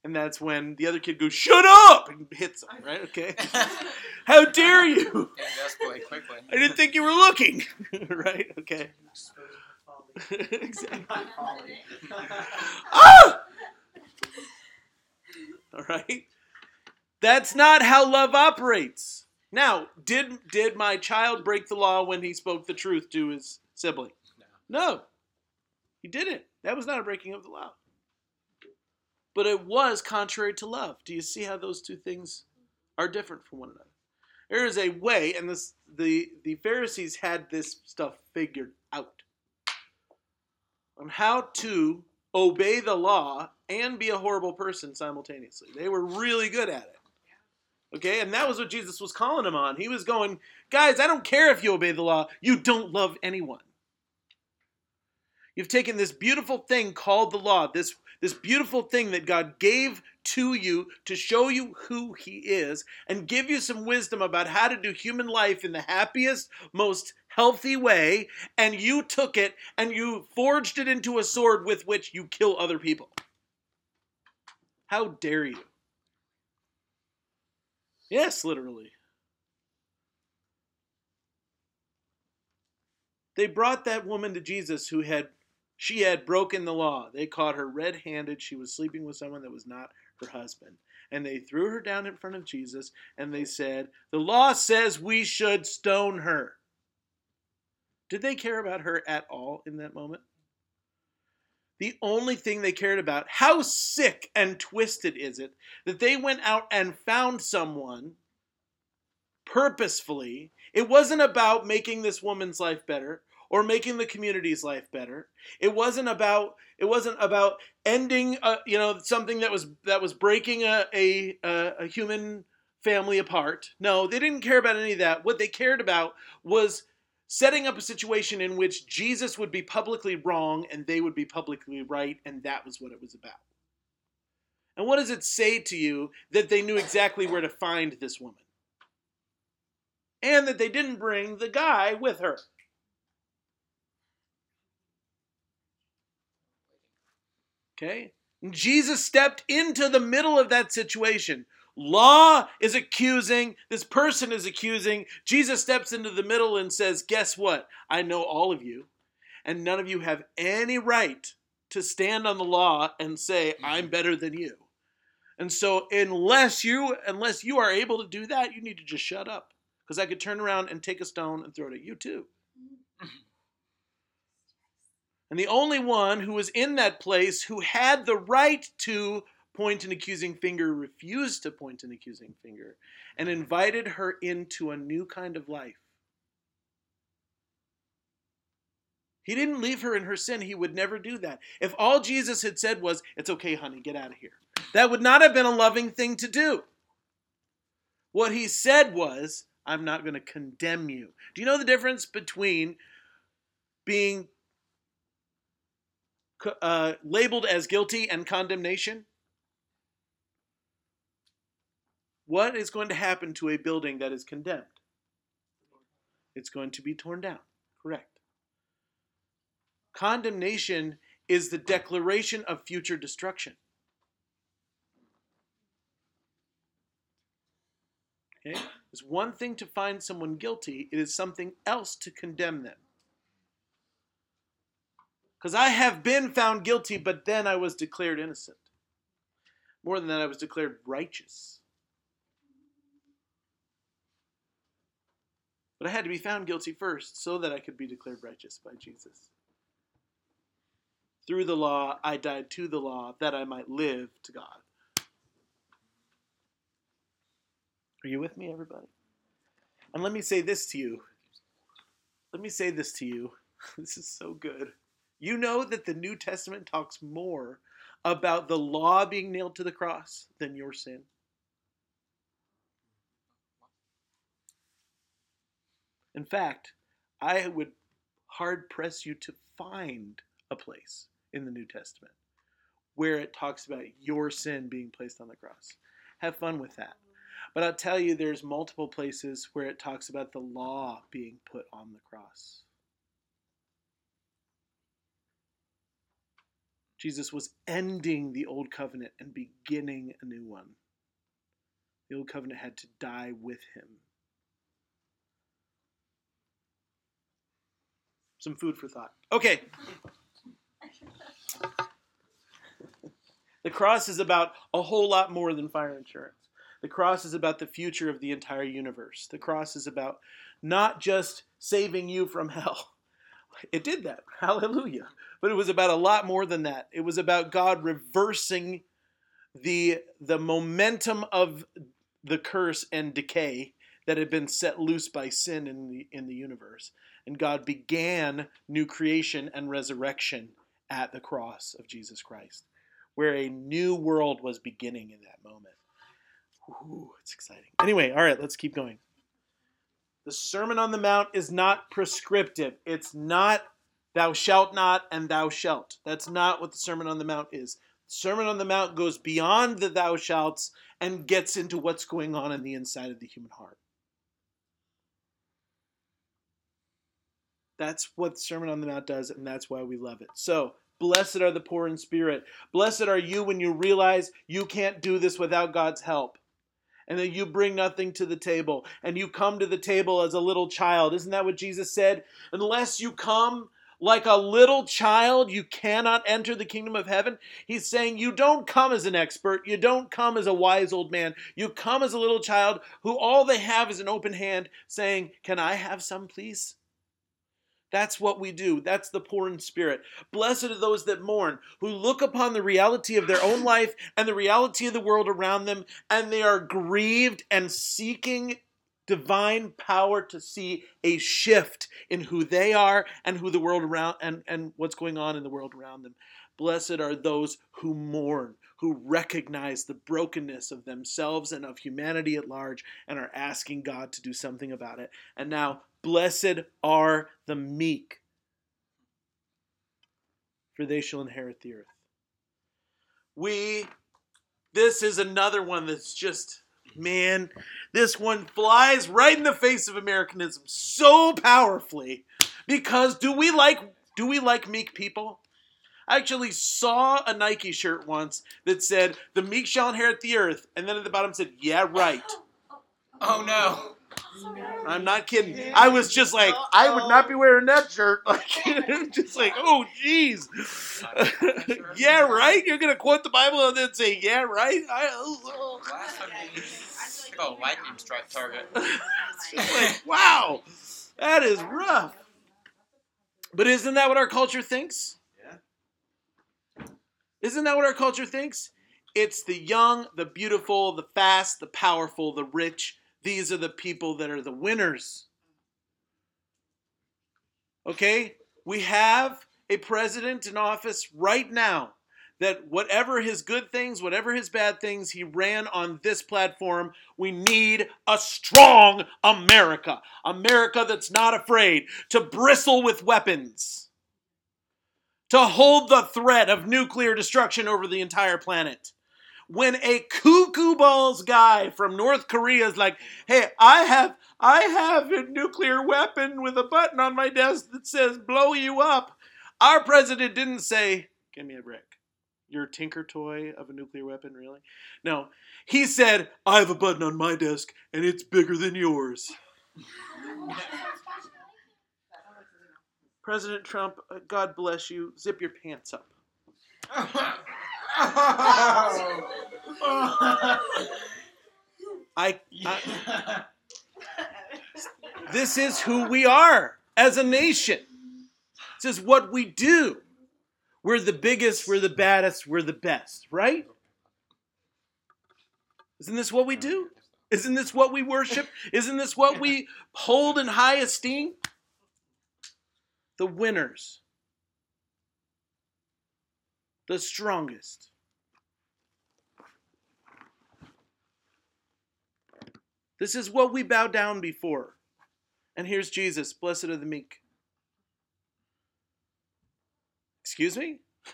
And that's when the other kid goes, "Shut up!" and hits him. right? Okay. How dare you?
Things escalate quickly.
I didn't think you were looking, right? Okay. exactly. Ah! All right. That's not how love operates. Now, did did my child break the law when he spoke the truth to his sibling? No. He didn't. That was not a breaking of the law. But it was contrary to love. Do you see how those two things are different from one another? There is a way, and this the the Pharisees had this stuff figured out on how to obey the law and be a horrible person simultaneously. They were really good at it. Okay, and that was what Jesus was calling them on. He was going, guys, I don't care if you obey the law, you don't love anyone. You've taken this beautiful thing called the law, this, this beautiful thing that God gave to you to show you who He is and give you some wisdom about how to do human life in the happiest, most healthy way, and you took it and you forged it into a sword with which you kill other people. How dare you? Yes, literally. They brought that woman to Jesus who had she had broken the law. They caught her red-handed. She was sleeping with someone that was not her husband. And they threw her down in front of Jesus and they said, "The law says we should stone her." Did they care about her at all in that moment? The only thing they cared about, how sick and twisted is it that they went out and found someone purposefully. It wasn't about making this woman's life better or making the community's life better. It wasn't about it wasn't about ending a, you know something that was that was breaking a a a human family apart. No, they didn't care about any of that. What they cared about was setting up a situation in which Jesus would be publicly wrong and they would be publicly right, and that was what it was about. And what does it say to you that they knew exactly where to find this woman? And that they didn't bring the guy with her. Okay? And Jesus stepped into the middle of that situation. Law is accusing, this person is accusing. Jesus steps into the middle and says, Guess what? I know all of you, and none of you have any right to stand on the law and say, I'm better than you. And so unless you unless you are able to do that, you need to just shut up. Because I could turn around and take a stone and throw it at you too. Mm-hmm. And the only one who was in that place who had the right to point an accusing finger refused to point an accusing finger and invited her into a new kind of life. He didn't leave her in her sin. He would never do that. If all Jesus had said was, It's okay, honey, get out of here, that would not have been a loving thing to do. What he said was, I'm not going to condemn you. Do you know the difference between being uh, labeled as guilty and condemnation? What is going to happen to a building that is condemned? It's going to be torn down. Correct. Condemnation is the declaration of future destruction. Okay? It's one thing to find someone guilty, it is something else to condemn them. Because I have been found guilty, but then I was declared innocent. More than that, I was declared righteous. But I had to be found guilty first so that I could be declared righteous by Jesus. Through the law, I died to the law that I might live to God. Are you with me, everybody? And let me say this to you. Let me say this to you. This is so good. You know that the New Testament talks more about the law being nailed to the cross than your sin. In fact, I would hard press you to find a place in the New Testament where it talks about your sin being placed on the cross. Have fun with that. But I'll tell you, there's multiple places where it talks about the law being put on the cross. Jesus was ending the old covenant and beginning a new one. The old covenant had to die with him. Some food for thought. Okay. The cross is about a whole lot more than fire insurance. The cross is about the future of the entire universe. The cross is about not just saving you from hell. It did that. Hallelujah. But it was about a lot more than that. It was about God reversing the the momentum of the curse and decay that had been set loose by sin in the in the universe. And God began new creation and resurrection at the cross of Jesus Christ, where a new world was beginning in that moment. Ooh, it's exciting. Anyway, all right, let's keep going. The Sermon on the Mount is not prescriptive. It's not thou shalt not and thou shalt. That's not what the Sermon on the Mount is. The Sermon on the Mount goes beyond the thou shalts and gets into what's going on in the inside of the human heart. That's what the Sermon on the Mount does, and that's why we love it. So, blessed are the poor in spirit. Blessed are you when you realize you can't do this without God's help. And that you bring nothing to the table. And you come to the table as a little child. Isn't that what Jesus said? Unless you come like a little child, you cannot enter the kingdom of heaven. He's saying you don't come as an expert. You don't come as a wise old man. You come as a little child who all they have is an open hand saying, Can I have some, please? That's what we do. That's the poor in spirit. Blessed are those that mourn, who look upon the reality of their own life and the reality of the world around them, and they are grieved and seeking divine power to see a shift in who they are and who the world around and, and what's going on in the world around them. Blessed are those who mourn, who recognize the brokenness of themselves and of humanity at large and are asking God to do something about it. And now, blessed are the meek, for they shall inherit the earth. We, this is another one that's just, man, this one flies right in the face of Americanism so powerfully because do we like do we like meek people? I actually saw a Nike shirt once that said, "The meek shall inherit the earth," and then at the bottom said, "Yeah, right."
Oh no.
I'm not kidding. I was just like, I would not be wearing that shirt. Like, just like, oh, jeez. yeah, right. You're gonna quote the Bible and then say, "Yeah, right." I, oh,
Last time we oh lightning strike target.
like, wow, that is rough. But isn't that what our culture thinks?
Yeah.
Isn't that what our culture thinks? It's the young, the beautiful, the fast, the powerful, the rich. These are the people that are the winners. Okay? We have a president in office right now that whatever his good things, whatever his bad things, he ran on this platform. We need a strong America. America that's not afraid to bristle with weapons, to hold the threat of nuclear destruction over the entire planet. When a cuckoo balls guy from North Korea is like, "Hey, I have I have a nuclear weapon with a button on my desk that says blow you up." Our president didn't say, "Give me a brick." Your tinker toy of a nuclear weapon, really? No. He said, I have a button on my desk and it's bigger than yours. President Trump, uh, God bless you. Zip your pants up. I, I this is who we are as a nation. This is what we do. We're the biggest, we're the baddest, we're the best, right? Isn't this what we do? Isn't this what we worship? Isn't this what we hold in high esteem? The winners, the strongest. This is what we bow down before. And here's Jesus, blessed are the meek. Excuse me?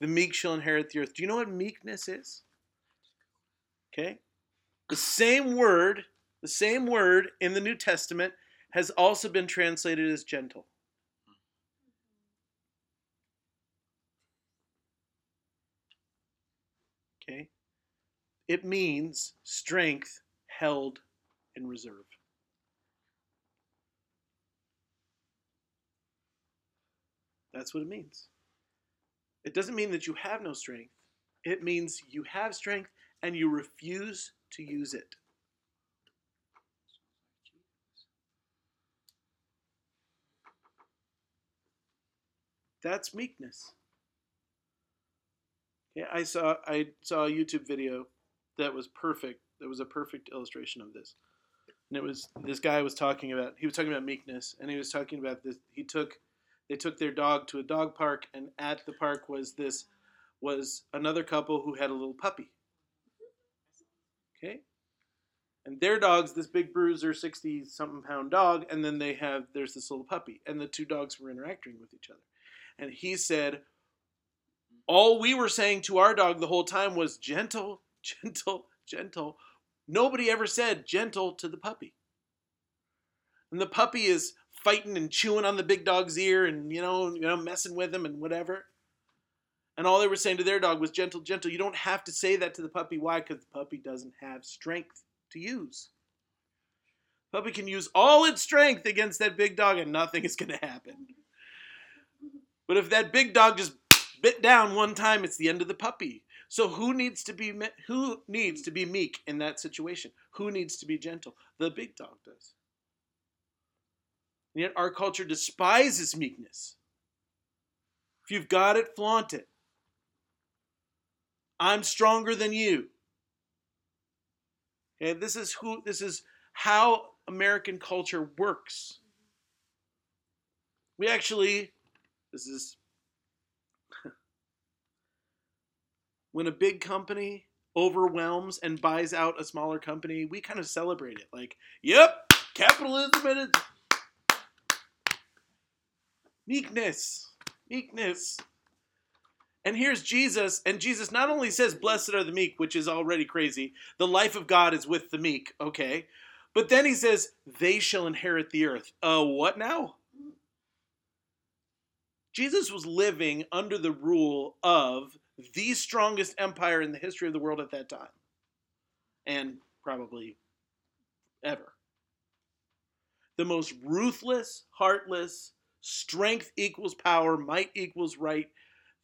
The meek shall inherit the earth. Do you know what meekness is? Okay? The same word, the same word in the New Testament has also been translated as gentle. Okay? It means strength held in reserve. That's what it means. It doesn't mean that you have no strength. It means you have strength and you refuse to use it. That's meekness. Yeah, I saw I saw a YouTube video that was perfect. That was a perfect illustration of this. And it was this guy was talking about he was talking about meekness and he was talking about this he took they took their dog to a dog park and at the park was this was another couple who had a little puppy. Okay? And their dog's this big bruiser, 60 something pound dog, and then they have there's this little puppy. And the two dogs were interacting with each other. And he said, All we were saying to our dog the whole time was gentle, gentle, gentle. Nobody ever said gentle to the puppy. And the puppy is fighting and chewing on the big dog's ear and you know, you know, messing with him and whatever. And all they were saying to their dog was gentle, gentle. You don't have to say that to the puppy. Why? Because the puppy doesn't have strength to use. Puppy can use all its strength against that big dog and nothing is going to happen. But if that big dog just bit down one time, it's the end of the puppy. So who needs to be who needs to be meek in that situation? Who needs to be gentle? The big dog does. And yet our culture despises meekness. If you've got it, flaunt it. I'm stronger than you. Okay, this is who this is how American culture works. We actually this is when a big company overwhelms and buys out a smaller company, we kind of celebrate it. Like, yep, capitalism and its meekness. Meekness. And here's Jesus, and Jesus not only says, Blessed are the meek, which is already crazy. The life of God is with the meek, okay? But then he says, They shall inherit the earth. Uh, what now? Jesus was living under the rule of the strongest empire in the history of the world at that time, and probably ever. The most ruthless, heartless, strength equals power, might equals right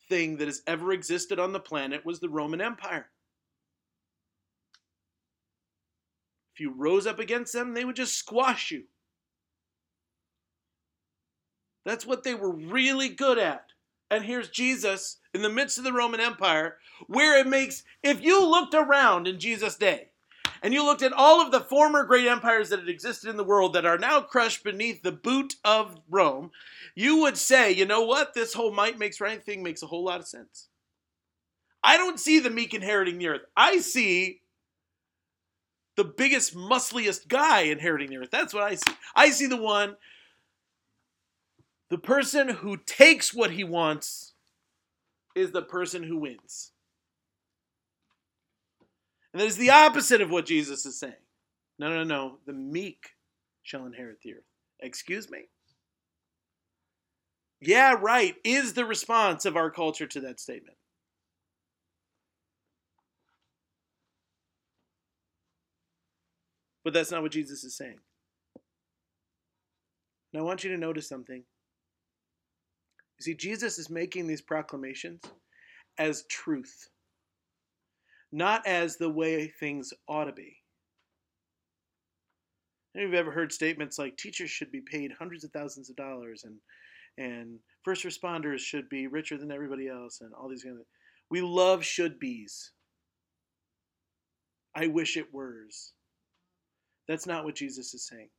thing that has ever existed on the planet was the Roman Empire. If you rose up against them, they would just squash you. That's what they were really good at. And here's Jesus in the midst of the Roman Empire, where it makes, if you looked around in Jesus' day, and you looked at all of the former great empires that had existed in the world that are now crushed beneath the boot of Rome, you would say, you know what? This whole might makes right thing makes a whole lot of sense. I don't see the meek inheriting the earth. I see the biggest, muscliest guy inheriting the earth. That's what I see. I see the one, the person who takes what he wants is the person who wins. And that is the opposite of what Jesus is saying. No, no, no. The meek shall inherit the earth. Excuse me? Yeah, right, is the response of our culture to that statement. But that's not what Jesus is saying. Now, I want you to notice something. You see, Jesus is making these proclamations as truth not as the way things ought to be. Any of you ever heard statements like teachers should be paid hundreds of thousands of dollars and and first responders should be richer than everybody else and all these kind of we love should be's. I wish it were's. That's not what Jesus is saying.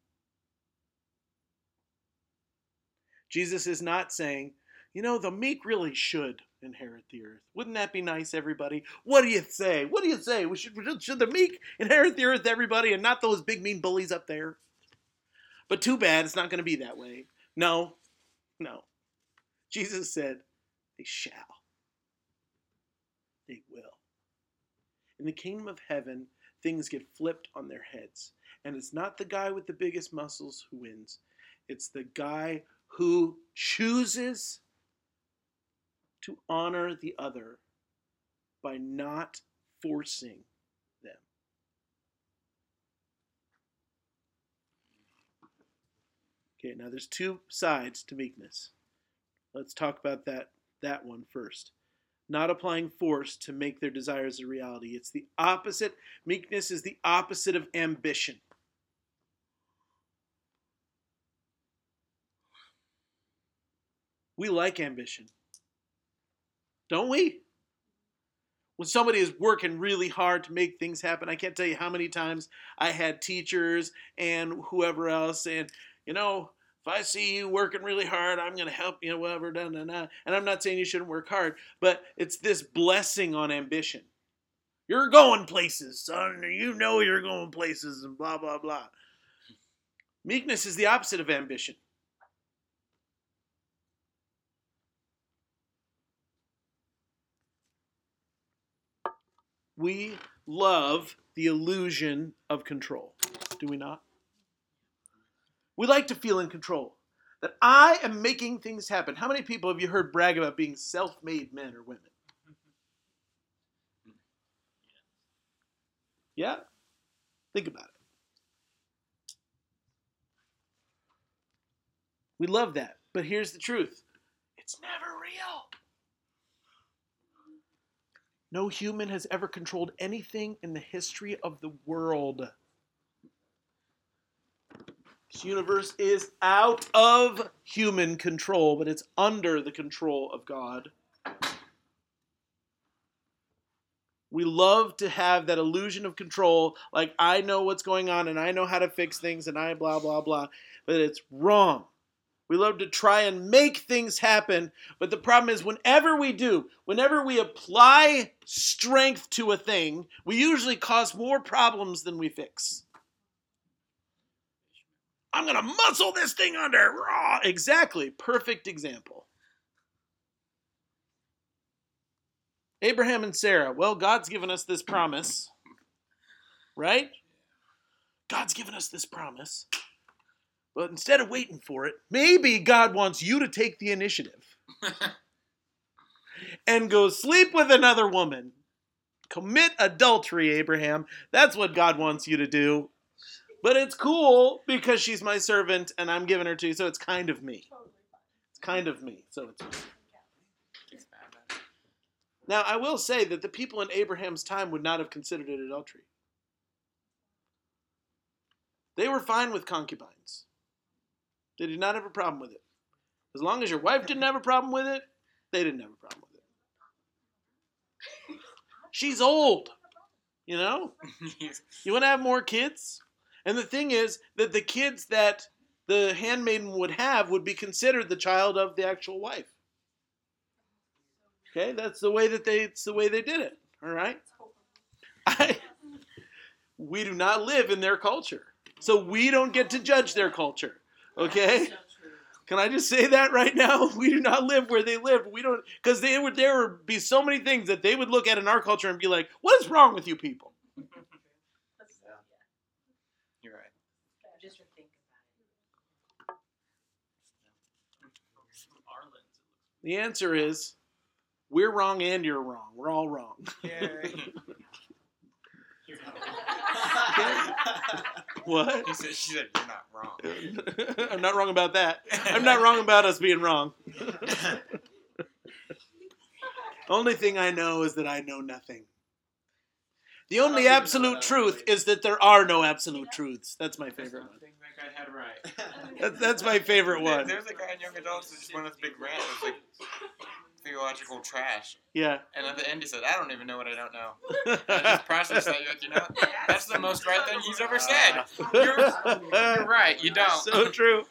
Jesus is not saying, you know, the meek really should inherit the earth. Wouldn't that be nice, everybody? What do you say? What do you say? We should, should the meek inherit the earth, everybody, and not those big mean bullies up there? But too bad, it's not going to be that way. No, no. Jesus said, they shall. They will. In the kingdom of heaven, things get flipped on their heads. And it's not the guy with the biggest muscles who wins, it's the guy who chooses to honor the other by not forcing them. Okay, now there's two sides to meekness. Let's talk about that that one first. Not applying force to make their desires a reality. It's the opposite. Meekness is the opposite of ambition. We like ambition. Don't we? When somebody is working really hard to make things happen, I can't tell you how many times I had teachers and whoever else and you know, if I see you working really hard, I'm going to help you, whatever, da, da, da. And I'm not saying you shouldn't work hard, but it's this blessing on ambition. You're going places, son. You know you're going places, and blah, blah, blah. Meekness is the opposite of ambition. We love the illusion of control, do we not? We like to feel in control. That I am making things happen. How many people have you heard brag about being self made men or women? Yeah? Think about it. We love that. But here's the truth it's never real. No human has ever controlled anything in the history of the world. This universe is out of human control, but it's under the control of God. We love to have that illusion of control, like I know what's going on and I know how to fix things and I blah, blah, blah, but it's wrong. We love to try and make things happen, but the problem is whenever we do, whenever we apply strength to a thing, we usually cause more problems than we fix. I'm going to muscle this thing under. Exactly. Perfect example. Abraham and Sarah. Well, God's given us this promise, right? God's given us this promise. But instead of waiting for it, maybe God wants you to take the initiative and go sleep with another woman. Commit adultery, Abraham. That's what God wants you to do. But it's cool because she's my servant and I'm giving her to you, so it's kind of me. It's kind of me, so it's Now, I will say that the people in Abraham's time would not have considered it adultery. They were fine with concubines. They did not have a problem with it. As long as your wife didn't have a problem with it, they didn't have a problem with it. She's old, you know? You want to have more kids? And the thing is that the kids that the handmaiden would have would be considered the child of the actual wife. Okay, that's the way that they it's the way they did it. All right? I, we do not live in their culture. So we don't get to judge their culture. Okay? Can I just say that right now? We do not live where they live. We don't because they would there would be so many things that they would look at in our culture and be like, "What is wrong with you people?"
You're right.
Just think about
The answer is we're wrong and you're wrong. We're all wrong. what?
He said, she said, you're not wrong.
I'm not wrong about that. I'm not wrong about us being wrong. Only thing I know is that I know nothing. The only absolute truth is that there are no absolute truths. That's my favorite one.
I that guy had right.
That's, that's my favorite one.
There's a guy in Young Adults that just went on this big rant. It was like theological trash.
Yeah.
And at the end, he said, I don't even know what I don't know. I just processed that. You're like, you know, that's the most right thing he's ever said. You're, you're right. You don't.
So true.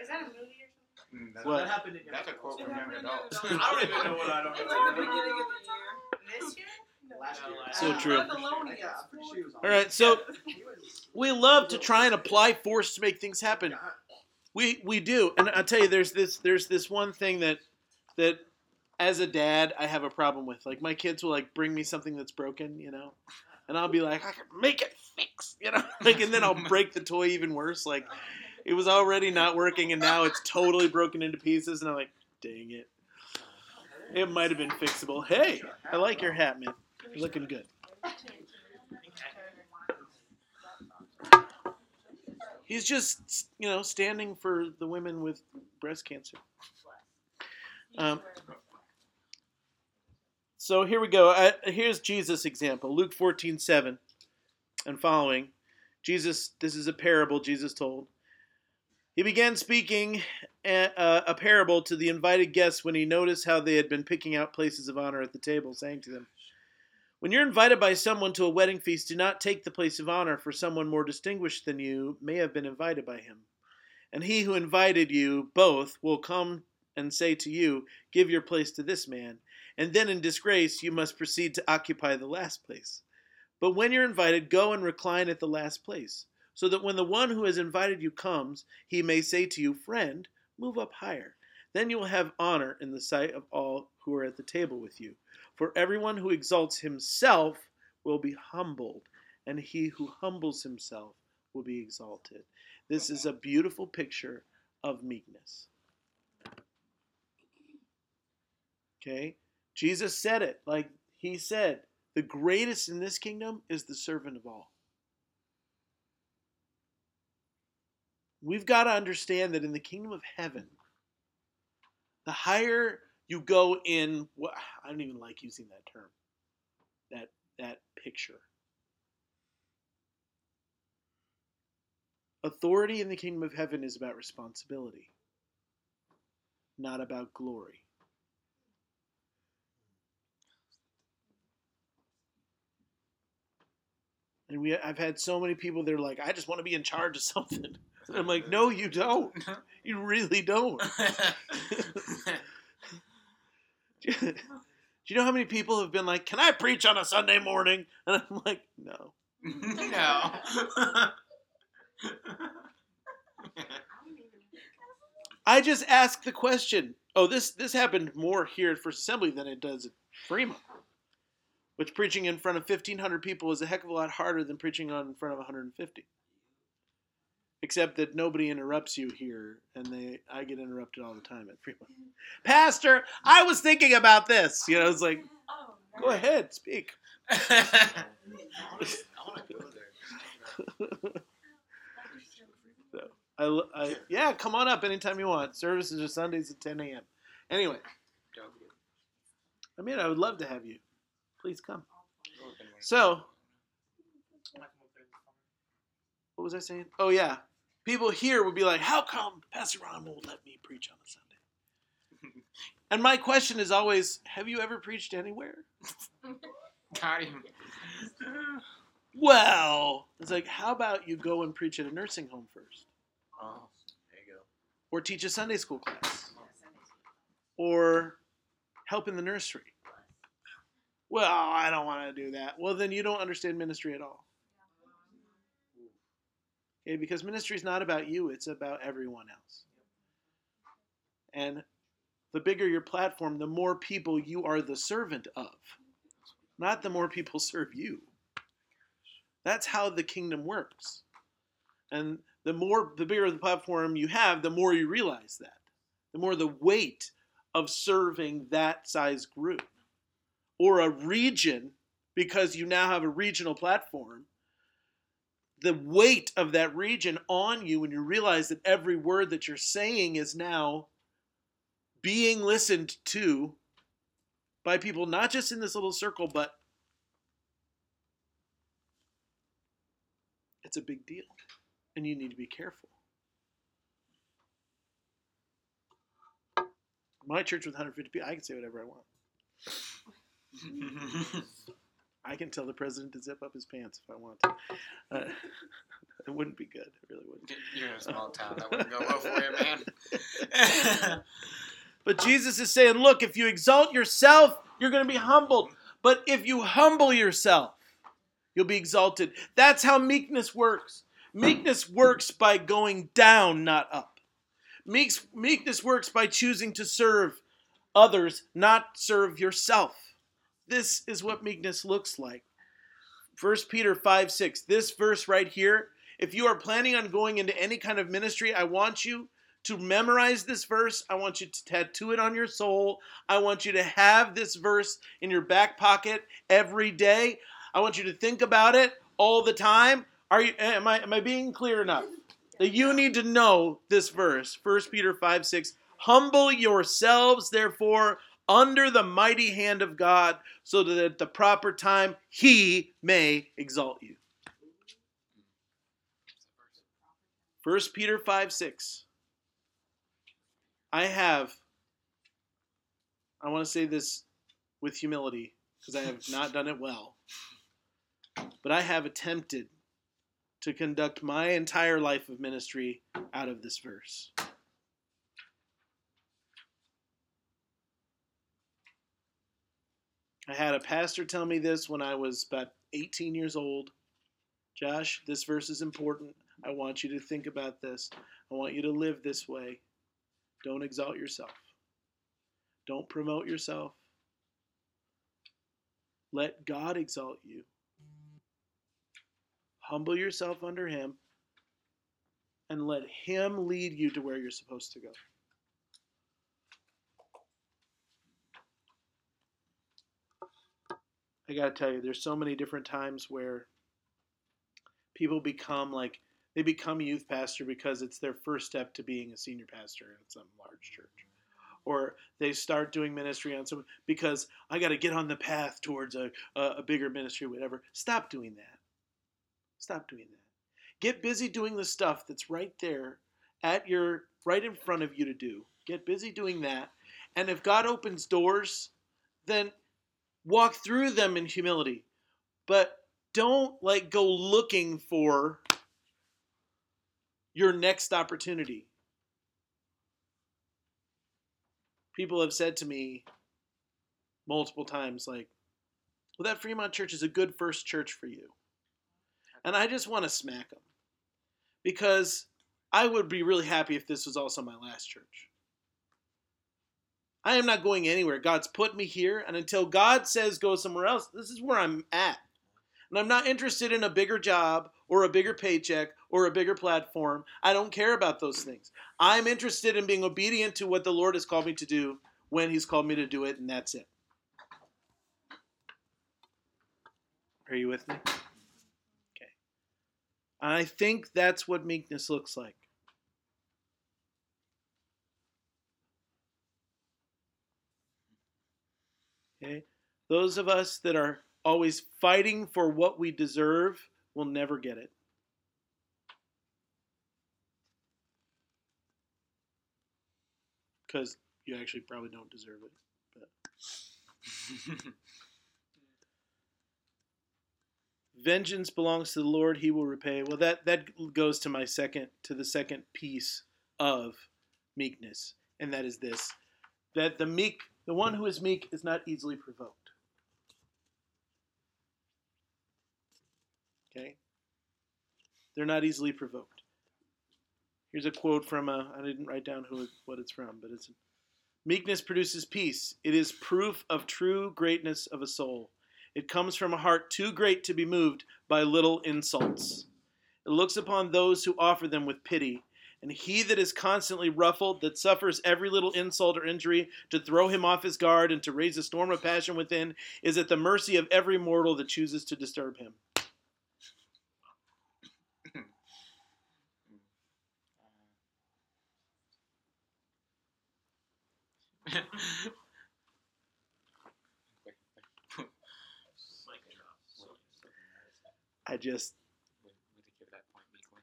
Is that a movie or
Mm,
What?
That happened in
That's a quote from Young Adults.
I don't even know what I don't
It's
know.
like the beginning of the year.
This year?
Last year.
So true.
Thessalonians.
Yeah, I'm pretty sure he was on
All right, so we love to try and apply force to make things happen. We we do, and I tell you, there's this there's this one thing that that as a dad, I have a problem with. Like my kids will like bring me something that's broken, you know, and I'll be like, I can make it fix, you know, like, and then I'll break the toy even worse. Like it was already not working, and now it's totally broken into pieces, and I'm like, dang it. It might have been fixable. Hey, I like your hat, man. You're looking good. He's just, you know, standing for the women with breast cancer. Um, so here we go. Uh, here's Jesus' example Luke 14 7 and following. Jesus, this is a parable Jesus told. He began speaking a, uh, a parable to the invited guests when he noticed how they had been picking out places of honor at the table, saying to them, When you're invited by someone to a wedding feast, do not take the place of honor, for someone more distinguished than you may have been invited by him. And he who invited you both will come and say to you, Give your place to this man. And then in disgrace, you must proceed to occupy the last place. But when you're invited, go and recline at the last place, so that when the one who has invited you comes, he may say to you, Friend, move up higher. Then you will have honor in the sight of all who are at the table with you. For everyone who exalts himself will be humbled, and he who humbles himself will be exalted. This is a beautiful picture of meekness. Okay? Jesus said it. Like he said, the greatest in this kingdom is the servant of all. We've got to understand that in the kingdom of heaven, the higher you go in, well, I don't even like using that term, that that picture. Authority in the kingdom of heaven is about responsibility, not about glory. And we, I've had so many people. They're like, I just want to be in charge of something. And I'm like, no, you don't. You really don't. Do you know how many people have been like, "Can I preach on a Sunday morning?" And I'm like, "No."
no.
I just ask the question. Oh, this this happened more here at First Assembly than it does at Fremont. Which preaching in front of 1,500 people is a heck of a lot harder than preaching on in front of 150. Except that nobody interrupts you here, and they I get interrupted all the time at Fremont. Pastor, I was thinking about this. You know, it's like,
Oh,
go ahead, speak.
I want to go there.
So I, I yeah, come on up anytime you want. Services are Sundays at 10 a.m. Anyway, I mean, I would love to have you. Please come. So, what was I saying? Oh yeah, people here would be like, "How come Pastor Ron won't let me preach on a Sunday?" and my question is always, "Have you ever preached anywhere?"
Got him.
Well, it's like, how about you go and preach at a nursing home first,
Oh.
There you go.
or teach a Sunday school class, or help in the nursery? Well, I don't want to do that. Well, then you don't understand ministry at all. Okay, because ministry is not about you, it's about everyone else. And the bigger your platform, the more people you are the servant of, not the more people serve you. That's how the kingdom works. And the more the bigger the platform you have, the more you realize that. The more the weight of serving that size group or a region because you now have a regional platform the weight of that region on you when you realize that every word that you're saying is now being listened to by people not just in this little circle but it's a big deal and you need to be careful. My church with 150 people i can say whatever i want I can tell the president to zip up his pants if I want to. Uh, it wouldn't be good. It really wouldn't.
You're in a small town. That wouldn't go well for you, man.
But Jesus is saying, look, if you exalt yourself, you're going to be humbled. But if you humble yourself, you'll be exalted. That's how meekness works. Meekness works by going down, not up. Meeks, meekness works by choosing to serve others, not serve yourself. This is what meekness looks like. 1 Peter 5 6. This verse right here, if you are planning on going into any kind of ministry, I want you to memorize this verse. I want you to tattoo it on your soul. I want you to have this verse in your back pocket every day. I want you to think about it all the time. Are you am I am I being clear enough? That you need to know this verse, 1 Peter 5 6. Humble yourselves, therefore, under the mighty hand of God, so that at the proper time he may exalt you. 1 Peter 5 6. I have, I want to say this with humility because I have not done it well, but I have attempted to conduct my entire life of ministry out of this verse. I had a pastor tell me this when I was about 18 years old. Josh, this verse is important. I want you to think about this. I want you to live this way. Don't exalt yourself. Don't promote yourself. Let God exalt you. Humble yourself under Him and let Him lead you to where you're supposed to go. I got to tell you, there's so many different times where people become like, they become youth pastor because it's their first step to being a senior pastor in some large church. Or they start doing ministry on some because I got to get on the path towards a, a, a bigger ministry, whatever. Stop doing that. Stop doing that. Get busy doing the stuff that's right there at your right in front of you to do. Get busy doing that. And if God opens doors, then walk through them in humility. But don't like go looking for your next opportunity. People have said to me multiple times, like, well, that Fremont church is a good first church for you. And I just want to smack them because I would be really happy if this was also my last church. I am not going anywhere. God's put me here, and until God says go somewhere else, this is where I'm at. And I'm not interested in a bigger job or a bigger paycheck or a bigger platform. I don't care about those things. I'm interested in being obedient to what the Lord has called me to do when He's called me to do it, and that's it. Are you with me? Okay. I think that's what meekness looks like. Okay? Those of us that are always fighting for what we deserve will never get it. Because you actually probably don't deserve it. But. Vengeance belongs to the Lord; He will repay. Well, that that goes to my second, to the second piece of meekness, and that is this: that the meek, the one who is meek, is not easily provoked. Okay? They're not easily provoked. Here's a quote from a, I didn't write down who what it's from, but it's Meekness produces peace. It is proof of true greatness of a soul. It comes from a heart too great to be moved by little insults. It looks upon those who offer them with pity. And he that is constantly ruffled, that suffers every little insult or injury to throw him off his guard and to raise a storm of passion within, is at the mercy of every mortal that chooses to disturb him. I just,
Way to give that point weekly.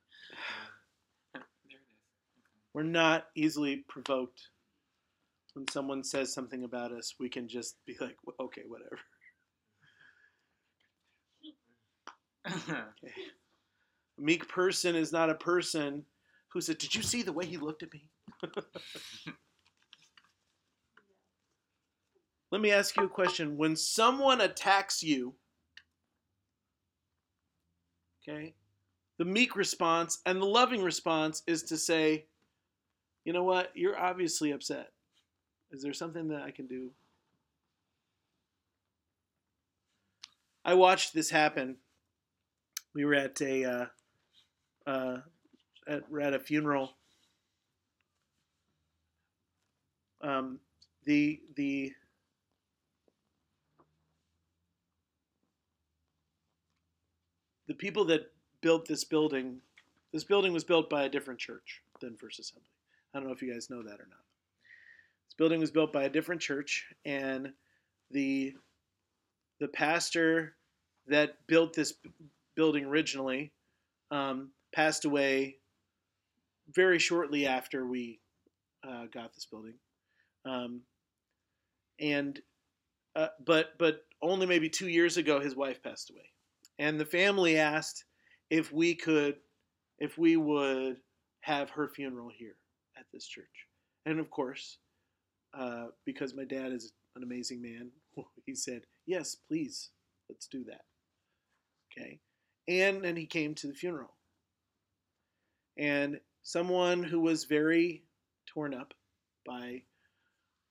there it is.
We're not easily provoked. When someone says something about us, we can just be like, "Well, okay, whatever. Okay. A meek person is not a person who said, Did you see the way he looked at me? Let me ask you a question. When someone attacks you, okay, the meek response and the loving response is to say, You know what? You're obviously upset. Is there something that I can do? I watched this happen. We were at a uh, uh, at, we're at a funeral. Um, the the the people that built this building, this building was built by a different church than First Assembly. I don't know if you guys know that or not. This building was built by a different church, and the the pastor that built this building originally um, passed away very shortly after we uh, got this building, um, and uh, but but only maybe two years ago his wife passed away, and the family asked if we could if we would have her funeral here at this church, and of course, uh, because my dad is an amazing man, he said yes, please, let's do that. Okay, and and he came to the funeral, and someone who was very torn up by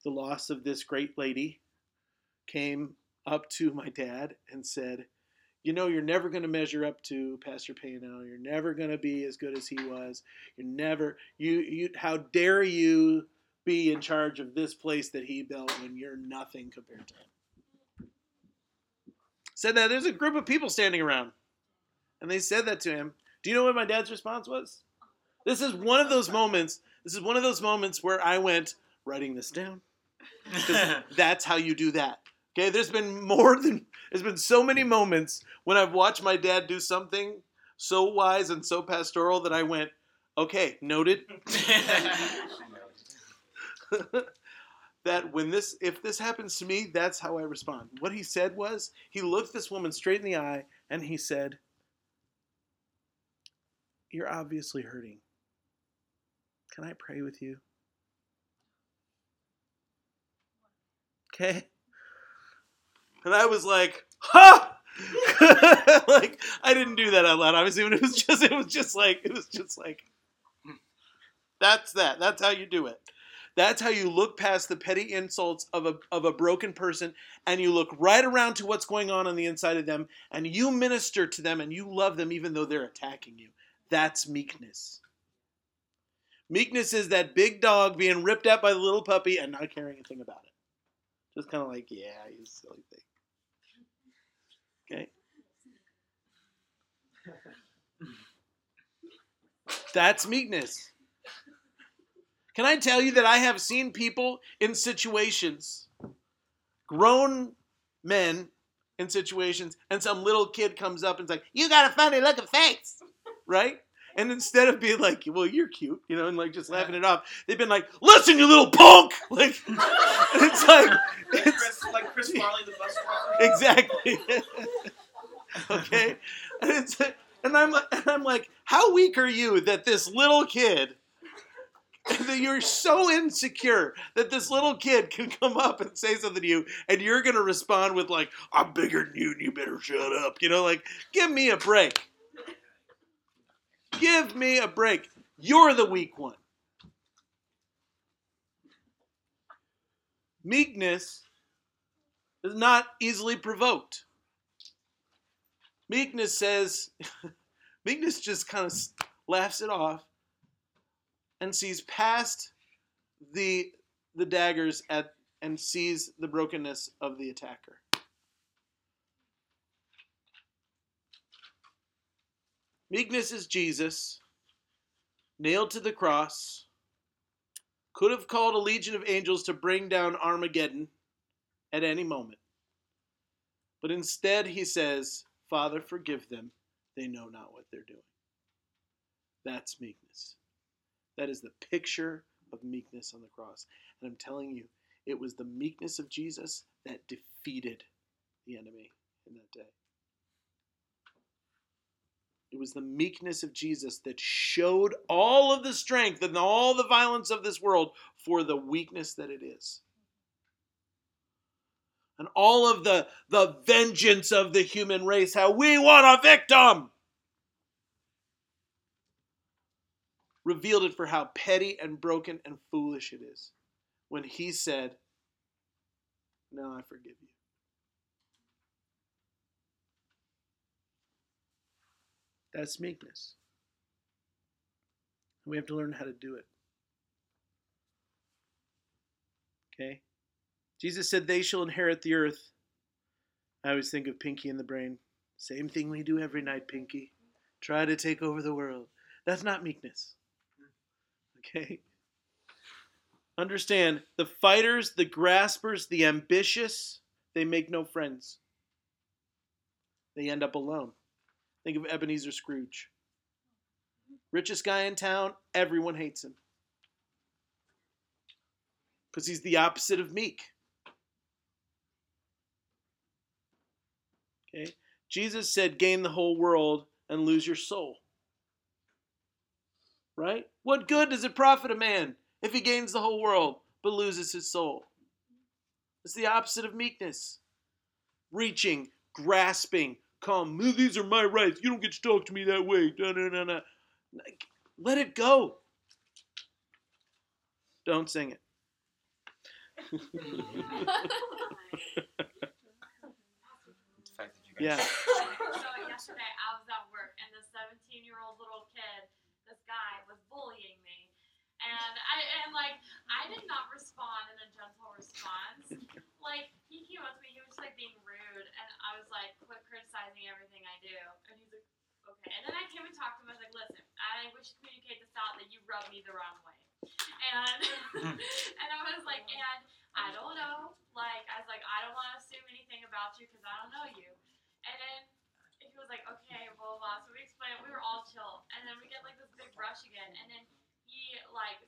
the loss of this great lady came up to my dad and said, You know, you're never going to measure up to Pastor Payno. You're never going to be as good as he was. You're never, you, you, how dare you be in charge of this place that he built when you're nothing compared to him? Said that there's a group of people standing around. And they said that to him. Do you know what my dad's response was? This is one of those moments. This is one of those moments where I went writing this down. that's how you do that. Okay, there's been more than there's been so many moments when I've watched my dad do something so wise and so pastoral that I went, okay, noted. that when this if this happens to me, that's how I respond. What he said was he looked this woman straight in the eye and he said, You're obviously hurting. Can I pray with you? Okay. And I was like, ha! like I didn't do that out loud, obviously, but it was just it was just like it was just like that's that. That's how you do it. That's how you look past the petty insults of a of a broken person and you look right around to what's going on on the inside of them and you minister to them and you love them even though they're attacking you. That's meekness. Meekness is that big dog being ripped at by the little puppy and not caring a thing about it. Just kind of like, yeah, you silly thing. Okay? That's meekness. Can I tell you that I have seen people in situations, grown men in situations, and some little kid comes up and's like, You got a funny looking face, right? And instead of being like, Well, you're cute, you know, and like just laughing it off, they've been like, Listen, you little punk! Like, it's like, it's,
Chris, like Chris Farley, the bus driver.
exactly. okay, and it's and I'm and I'm like, how weak are you that this little kid, that you're so insecure that this little kid can come up and say something to you, and you're gonna respond with like, I'm bigger than you, and you better shut up. You know, like, give me a break. Give me a break. You're the weak one. Meekness is not easily provoked. Meekness says, meekness just kind of laughs it off and sees past the the daggers at and sees the brokenness of the attacker. Meekness is Jesus, nailed to the cross, could have called a legion of angels to bring down Armageddon at any moment. But instead, he says, Father, forgive them. They know not what they're doing. That's meekness. That is the picture of meekness on the cross. And I'm telling you, it was the meekness of Jesus that defeated the enemy in that day. It was the meekness of Jesus that showed all of the strength and all the violence of this world for the weakness that it is and all of the the vengeance of the human race how we want a victim revealed it for how petty and broken and foolish it is when he said, No, I forgive you. That's meekness. We have to learn how to do it. Okay? Jesus said, They shall inherit the earth. I always think of Pinky and the Brain. Same thing we do every night, Pinky. Try to take over the world. That's not meekness. Okay? Understand the fighters, the graspers, the ambitious, they make no friends. They end up alone. Think of Ebenezer Scrooge. Richest guy in town, everyone hates him. Because he's the opposite of meek. Okay? Jesus said, gain the whole world and lose your soul. Right? What good does it profit a man if he gains the whole world but loses his soul? It's the opposite of meekness. Reaching, grasping, come. These are my rights. You don't get to talk to me that way. Da, da, da, da. Let it go. Don't sing it.
The fact that you guys.
Yeah.
so yesterday I was at work and this 17 year old little kid, this guy was bullying me. And I and like I did not respond in a gentle response. Like he came up to me, he was just like being rude and I was like, quit criticizing everything I do. And he's like, Okay. And then I came and talked to him, I was like, listen, I wish to communicate this out that you rubbed me the wrong way. And and I was like, and I don't know. Like I was like, I don't want to assume anything about you because I don't know you. And then he was like, okay, blah, blah, blah. So we explained, we were all chill. And then we get like this big rush again. And then he like,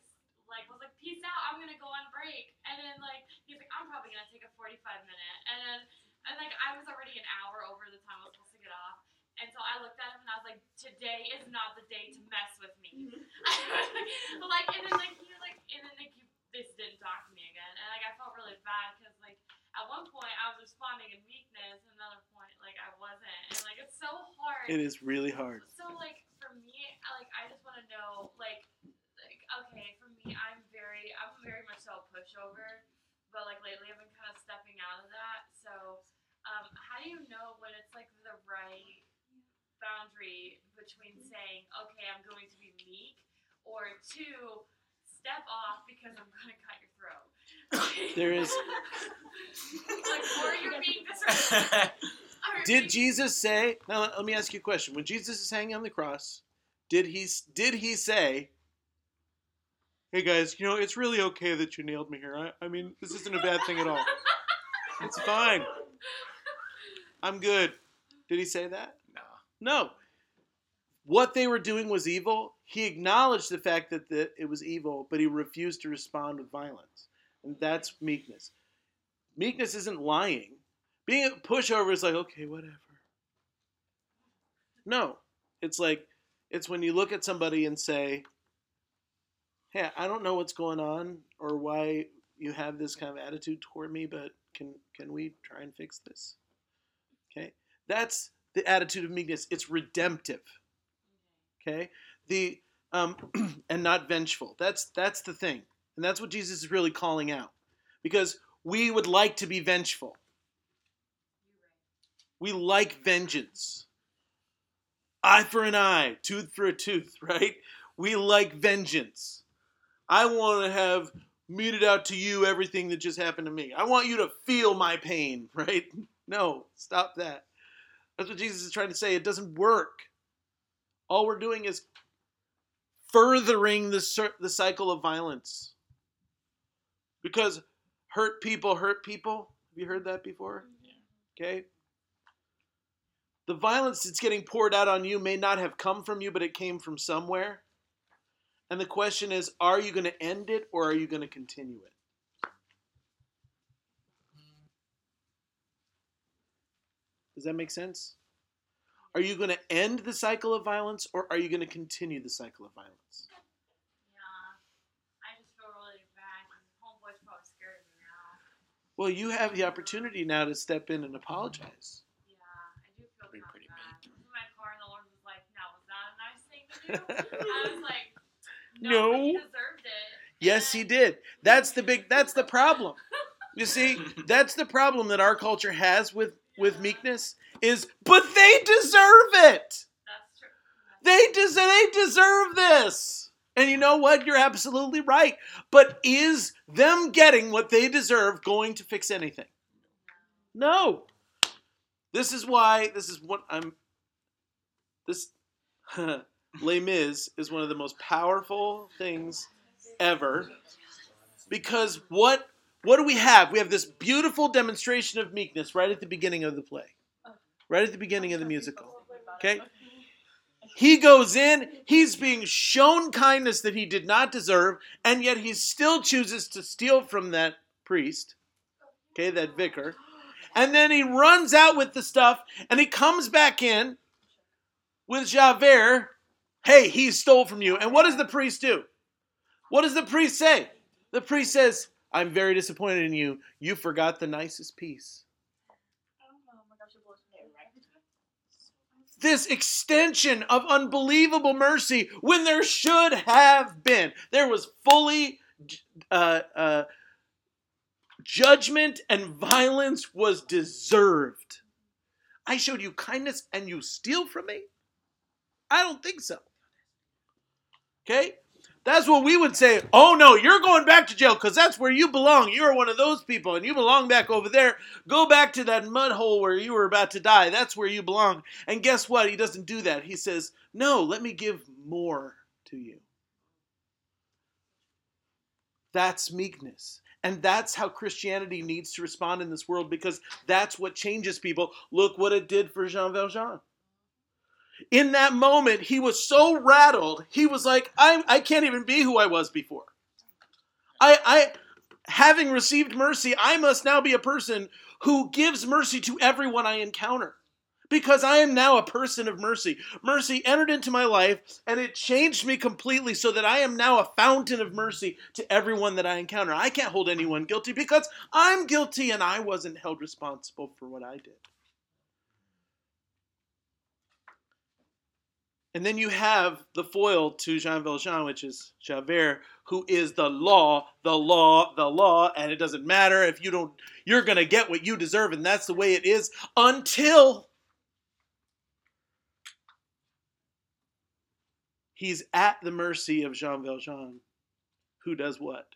like was like, peace out, I'm gonna go on break. And then like, he's like, I'm probably gonna take a 45 minute. And then, and like, I was already an hour over the time I was supposed to get off. And so I looked at him and I was like, today is not the day to mess with me. Mm-hmm. like, and then like, he like, and then like, he just didn't talk to me again. And like, I felt really bad because like, at one point I was responding in weakness, and another point like I wasn't, and like it's so hard.
It is really hard.
So like for me, I- like I just want to know like like okay for me I'm very I'm very much so a pushover, but like lately I've been kind of stepping out of that. So um, how do you know when it's like the right boundary between saying okay I'm going to be meek or two step off because I'm gonna cut your throat.
There is-
like or you're being disrespectful.
Did Jesus say? Now let- let me ask you a question. When Jesus is hanging on the cross, did he did he say, "Hey guys, you know it's really okay that you nailed me here. I, I mean this isn't a bad thing at all. It's fine. I'm good." Did he say that?
No.
No. What they were doing was evil. He acknowledged the fact that the, it was evil, but he refused to respond with violence. And that's meekness. Meekness isn't lying. Being a pushover is like, okay, whatever. No. It's like, it's when you look at somebody and say, hey, I don't know what's going on or why you have this kind of attitude toward me, but can, can we try and fix this? Okay? That's the attitude of meekness. It's redemptive. Okay? The um, and not vengeful. That's that's the thing. And that's what Jesus is really calling out. Because we would like to be vengeful. We like vengeance. Eye for an eye, tooth for a tooth, right? We like vengeance. I want to have meted out to you everything that just happened to me. I want you to feel my pain, right? No, stop that. That's what Jesus is trying to say. It doesn't work. All we're doing is furthering the the cycle of violence. Because hurt people hurt people. Have you heard that before? Yeah. Okay. The violence that's getting poured out on you may not have come from you, but it came from somewhere. And the question is, are you going to end it or are you going to continue it? Does that make sense? Are you going to end the cycle of violence or are you going to continue the cycle of violence?
Yeah, I just feel really bad homeboy's probably scared of me now.
Well, you have the opportunity now to step in and apologize.
Yeah, I do feel
Be
kind
pretty
bad.
mean.
I was in my car and the Lord was like, "Now was that a nice thing to do?" I was like,
No.
"No, but you deserved it."
Yes, he did. That's the big. That's the problem. You see, that's the problem that our culture has with with meekness. Is but they deserve it. They des- they deserve this. And you know what? You're absolutely right. But is them getting what they deserve going to fix anything? No. This is why this is what I'm this Les Mis is one of the most powerful things ever because what what do we have? We have this beautiful demonstration of meekness right at the beginning of the play. Right at the beginning of the musical. Okay? He goes in, he's being shown kindness that he did not deserve, and yet he still chooses to steal from that priest, okay, that vicar. And then he runs out with the stuff, and he comes back in with Javert. Hey, he stole from you. And what does the priest do? What does the priest say? The priest says, I'm very disappointed in you. You forgot the nicest piece. this extension of unbelievable mercy when there should have been. There was fully uh, uh, judgment and violence was deserved. I showed you kindness and you steal from me? I don't think so. Okay? That's what we would say. Oh no, you're going back to jail because that's where you belong. You're one of those people and you belong back over there. Go back to that mud hole where you were about to die. That's where you belong. And guess what? He doesn't do that. He says, No, let me give more to you. That's meekness. And that's how Christianity needs to respond in this world because that's what changes people. Look what it did for Jean Valjean in that moment, he was so rattled. He was like, I, I can't even be who I was before. I, I, having received mercy, I must now be a person who gives mercy to everyone I encounter. Because I am now a person of mercy. Mercy entered into my life and it changed me completely so that I am now a fountain of mercy to everyone that I encounter. I can't hold anyone guilty because I'm guilty and I wasn't held responsible for what I did. And then you have the foil to Jean Valjean, which is Javert, who is the law, the law, the law, and it doesn't matter if you don't, you're going to get what you deserve, and that's the way it is until he's at the mercy of Jean Valjean, who does what?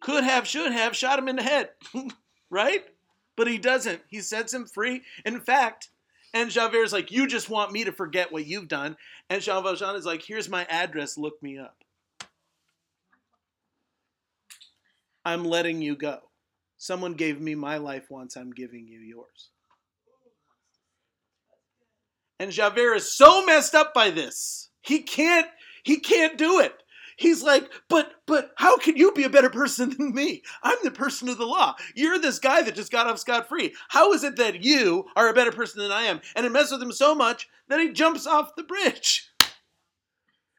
Could have, should have, shot him in the head, right? But he doesn't. He sets him free. In fact, and Javert's like, You just want me to forget what you've done. And Jean Valjean is like, Here's my address, look me up. I'm letting you go. Someone gave me my life once, I'm giving you yours. And Javert is so messed up by this. He can't he can't do it. He's like, but but how can you be a better person than me? I'm the person of the law. You're this guy that just got off scot free. How is it that you are a better person than I am? And it messes with him so much that he jumps off the bridge.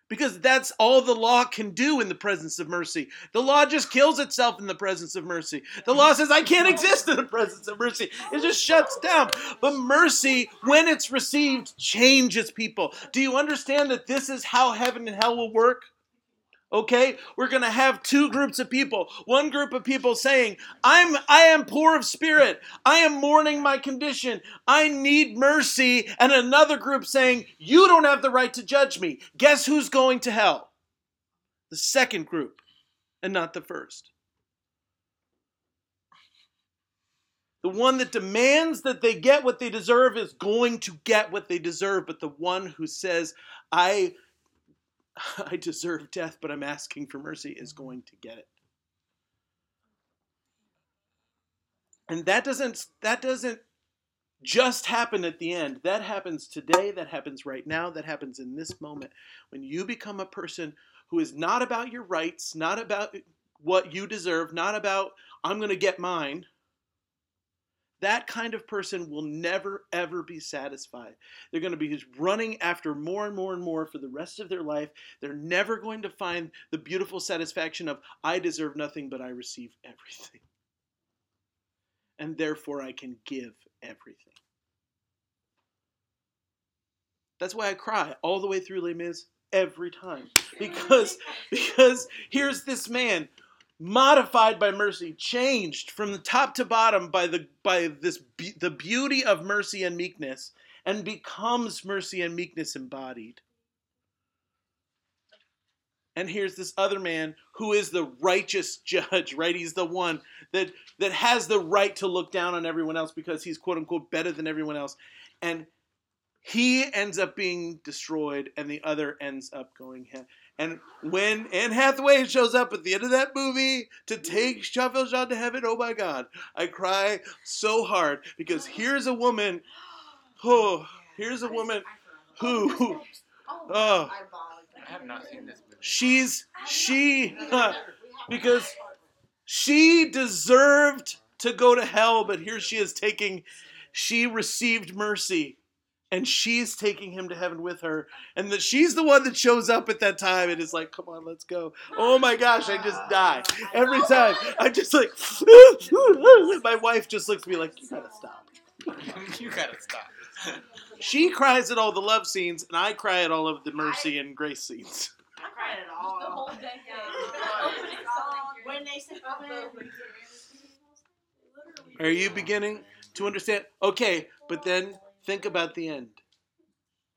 Because that's all the law can do in the presence of mercy. The law just kills itself in the presence of mercy. The law says, I can't exist in the presence of mercy. It just shuts down. But mercy, when it's received, changes people. Do you understand that this is how heaven and hell will work? Okay? We're going to have two groups of people. One group of people saying i'm i am poor of spirit. I am mourning my condition. I need mercy. And another group saying you don't have the right to judge me. Guess who's going to hell? The second group and not the first. The one that demands that they get what they deserve is going to get what they deserve but the one who says i I deserve death, but I'm asking for mercy, is going to get it. And that doesn't that doesn't just happen at the end. That happens today, that happens right now, that happens in this moment. When you become a person who is not about your rights, not about what you deserve, not about I'm going to get mine, that kind of person will never, ever be satisfied. They're going to be just running after more and more and more for the rest of their life. They're never going to find the beautiful satisfaction of, I deserve nothing, but I receive everything. And therefore, I can give everything. That's why I cry all the way through Les Mis. every time because because here's this man modified by mercy changed from the top to bottom by the by this be- the beauty of mercy and meekness and becomes mercy and meekness embodied. And here's this other man who is the righteous judge right? He's the one that that has the right to look down on everyone else because he's quote unquote better than everyone else. And he ends up being destroyed and the other ends up going he- and when Anne Hathaway shows up at the end of that movie to take Jean Valjean to heaven, oh my God, I cry so hard because here's a woman, oh, here's a woman who, oh,
I have not seen this movie.
she's she because she deserved to go to hell, but here she is taking, she received mercy. And she's taking him to heaven with her, and that she's the one that shows up at that time and is like, "Come on, let's go." Oh my gosh, I just die every time. I'm just like, my wife just looks at me like, "You gotta stop."
you gotta stop.
She cries at all the love scenes, and I cry at all of the mercy and grace scenes.
I cried at all.
The whole day.
Opening song. When they said,
Are you beginning to understand? Okay, but then think about the end.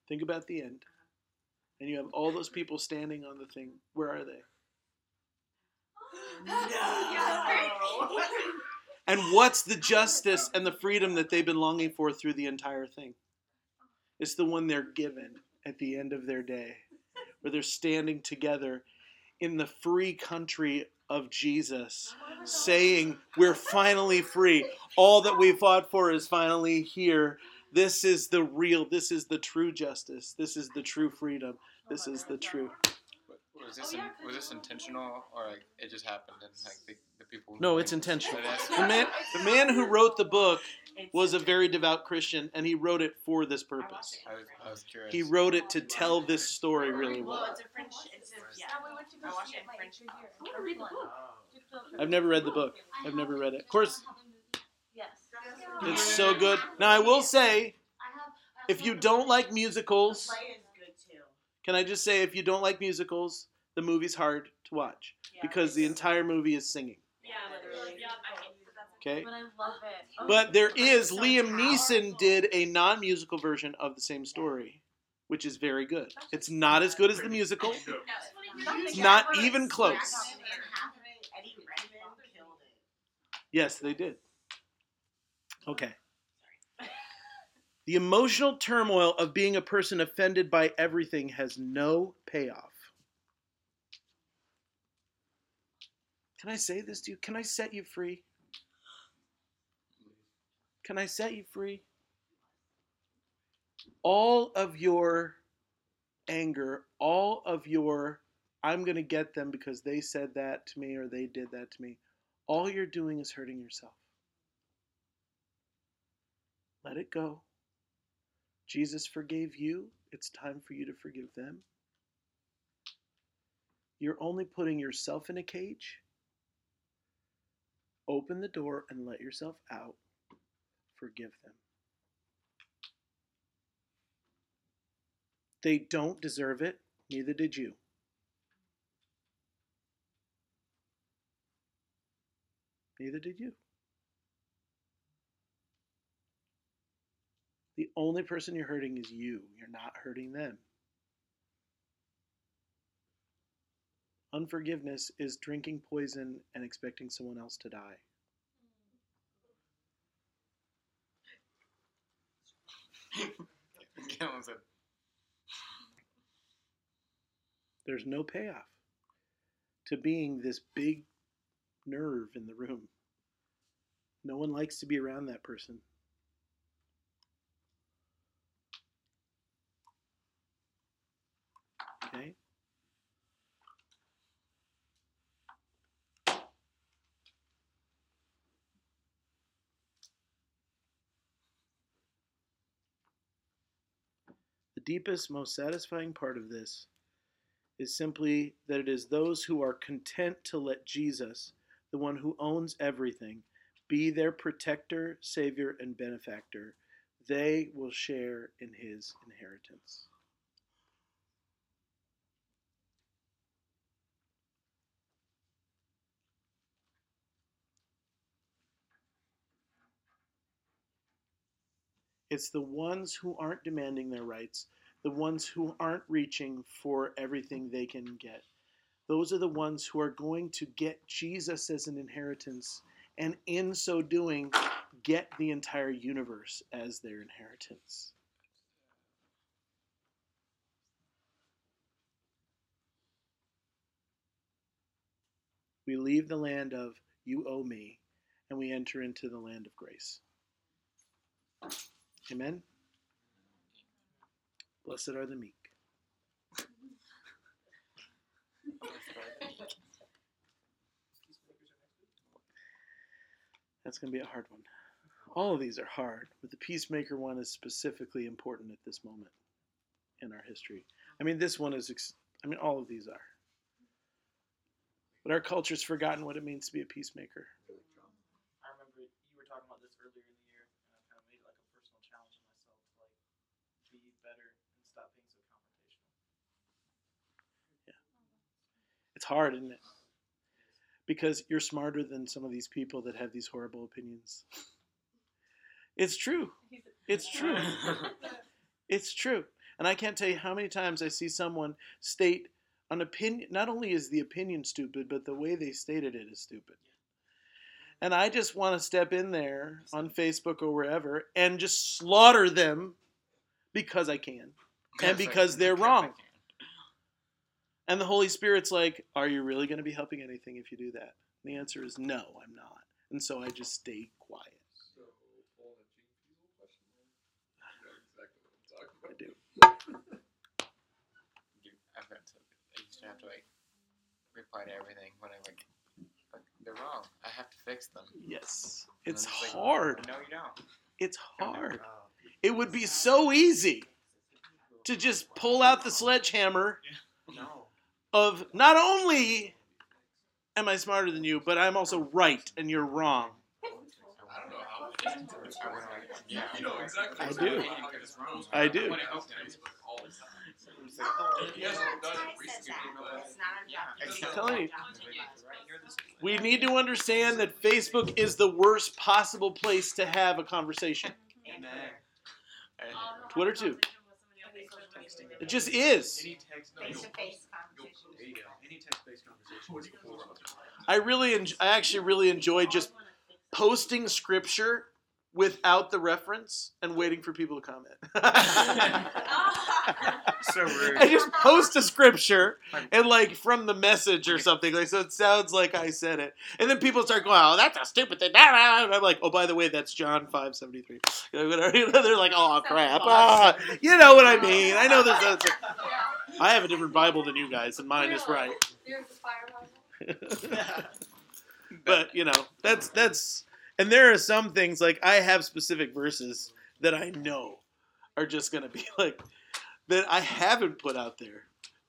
Think about the end. And you have all those people standing on the thing. Where are they? And what's the justice and the freedom that they've been longing for through the entire thing? It's the one they're given at the end of their day, where they're standing together in the free country of Jesus, saying, We're finally free. All that we fought for is finally here. This is the real, this is the true justice. This is the true freedom. This is the true.
Was this in, was this intentional or like it just happened and like the, the people?
No, it's intentional. The man, the man who wrote the book was a very devout Christian, and he wrote it for this purpose.
I was, I was curious.
He wrote it to tell this story really
Well,
well.
it's a French. It's a yeah. I watched it in French.
I'm gonna read the book.
I've never read the book. I've never read it. Of course,
Yes.
It's so good. Now, I will say, if you don't like musicals,
Play is good too.
can I just say, if you don't like musicals, the movie's hard to watch because the entire movie is singing.
Yeah, literally.
Yeah, I hate
Okay?
But I love it. Oh,
But there is Liam Neeson did a non-musical version of the same story, which is very good. It's not as good as the musical. It's not even close.
Eddie Redmayne killed it.
Yes, they did. Okay. The emotional turmoil of being a person offended by everything has no payoff. Can I say this to you? Can I set you free? Can I set you free? All of your anger, all of your, I'm going to get them because they said that to me or they did that to me, all you're doing is hurting yourself. Let it go. Jesus forgave you. It's time for you to forgive them. You're only putting yourself in a cage. Open the door and let yourself out. Forgive them. They don't deserve it, neither did you. Neither did you. The only person you're hurting is you. You're not hurting them. Unforgiveness is drinking poison and expecting someone else to die. There's no payoff to being this big nerve in the room. No one likes to be around that person. Okay? The deepest, most satisfying part of this is simply that it is those who are content to let Jesus, the one who owns everything, be their protector, savior, and benefactor. They will share in his inheritance. It's the ones who aren't demanding their rights, the ones who aren't reaching for everything they can get. Those are the ones who are going to get Jesus as an inheritance, and in so doing, get the entire universe as their inheritance. We leave the land of you owe me, and we enter into the land of grace. Amen. Blessed are the meek. That's going to be a hard one. All of these are hard, but the peacemaker one is specifically important at this moment in our history. I mean, this one is, ex- I mean, all of these are. But our culture's forgotten what it means to be a peacemaker.
I remember you were talking about this earlier in the year, and I kind of made it like a personal challenge to myself to like be better and stop being so confrontational.
It's hard, isn't it? Because you're smarter than some of these people that have these horrible opinions. It's true. It's true. It's true. And I can't tell you how many times I see someone state an opinion. Not only is the opinion stupid, but the way they stated it is stupid. And I just want to step in there on Facebook or wherever and just slaughter them because I can. And because they're wrong. And the Holy Spirit's like, Are you really going to be helping anything if you do that? And the answer is no, I'm not. And so I just stay quiet.
So, pulling a Gene Diesel question there. You know exactly what I'm talking
I do.
I've to, I used to have to like reply to everything when I like, like they're wrong. I have to fix them.
Yes.
And
It's
like,
hard.
No, you don't.
It's hard. It would be so easy to just pull out the sledgehammer
no.
Of not only am I smarter than you, but I'm also right and you're wrong.
I don't know how it is.
I would like, yeah,
You know exactly
I
what's
do.
happening, how it's wrong.
I do.
When it comes to Facebook all the time. He hasn't done
Ty
it
said
recently,
that.
but
It's not our job.
I'm
telling you.
our job to do.
Right near this.
We need to understand that Facebook is the worst possible place to have a conversation. Twitter too. It just is. I really, en- I actually really enjoy just posting scripture without the reference and waiting for people to comment.
So rude.
I just post a scripture and like from the message or something, like so it sounds like I said it, and then people start going, "Oh, that's a stupid thing." And I'm like, "Oh, by the way, that's John five seventy three. They're like, "Oh crap!" Ah, you know what I mean? I know there's. A, I have a different Bible than you guys, and mine is right.
There's the fire Bible.
but you know that's that's and there are some things like i have specific verses that i know are just going to be like that i haven't put out there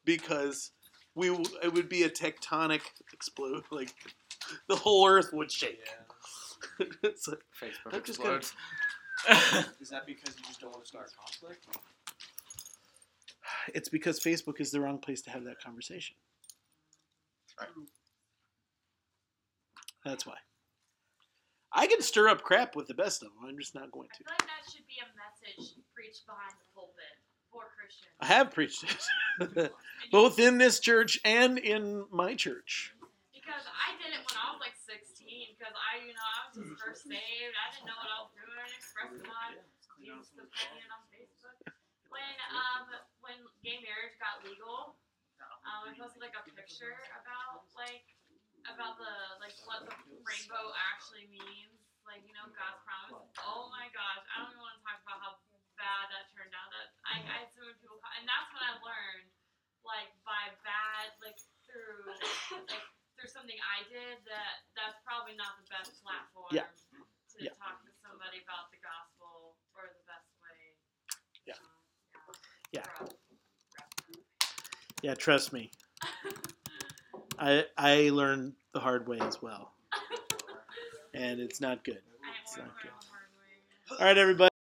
because we it would be a tectonic explode like the whole earth would shake. It's like,
Facebook
I'm just gonna-
Is that because you just don't want to start conflict?
it's because facebook is the wrong place to have that conversation.
Right.
that's why i can stir up crap with the best of them i'm just not going
I
to
feel like that should be a message preached behind the pulpit for Christians.
i have preached it both in this church and in my church
Because I did it when I was like 16. Because I, you know, I was just first saved. I didn't know what I was doing. I expressed my opinion on Facebook. When um when gay marriage got legal, um, I posted like a picture about like about the like what the rainbow actually means. Like you know God's promise. Oh my gosh, I don't even want to talk about how bad that turned out. That I, I had so many people, and that's when I learned like by bad like through like through something I did that that's probably not the best platform
Yeah.
to
Yeah.
talk to somebody about the gospel or the best way.
Yeah.
Um,
Yeah.
rough, rough.
Yeah, trust me. I I learned the hard way as well, and it's not good. It's not good.
own hard way.
All right, everybody.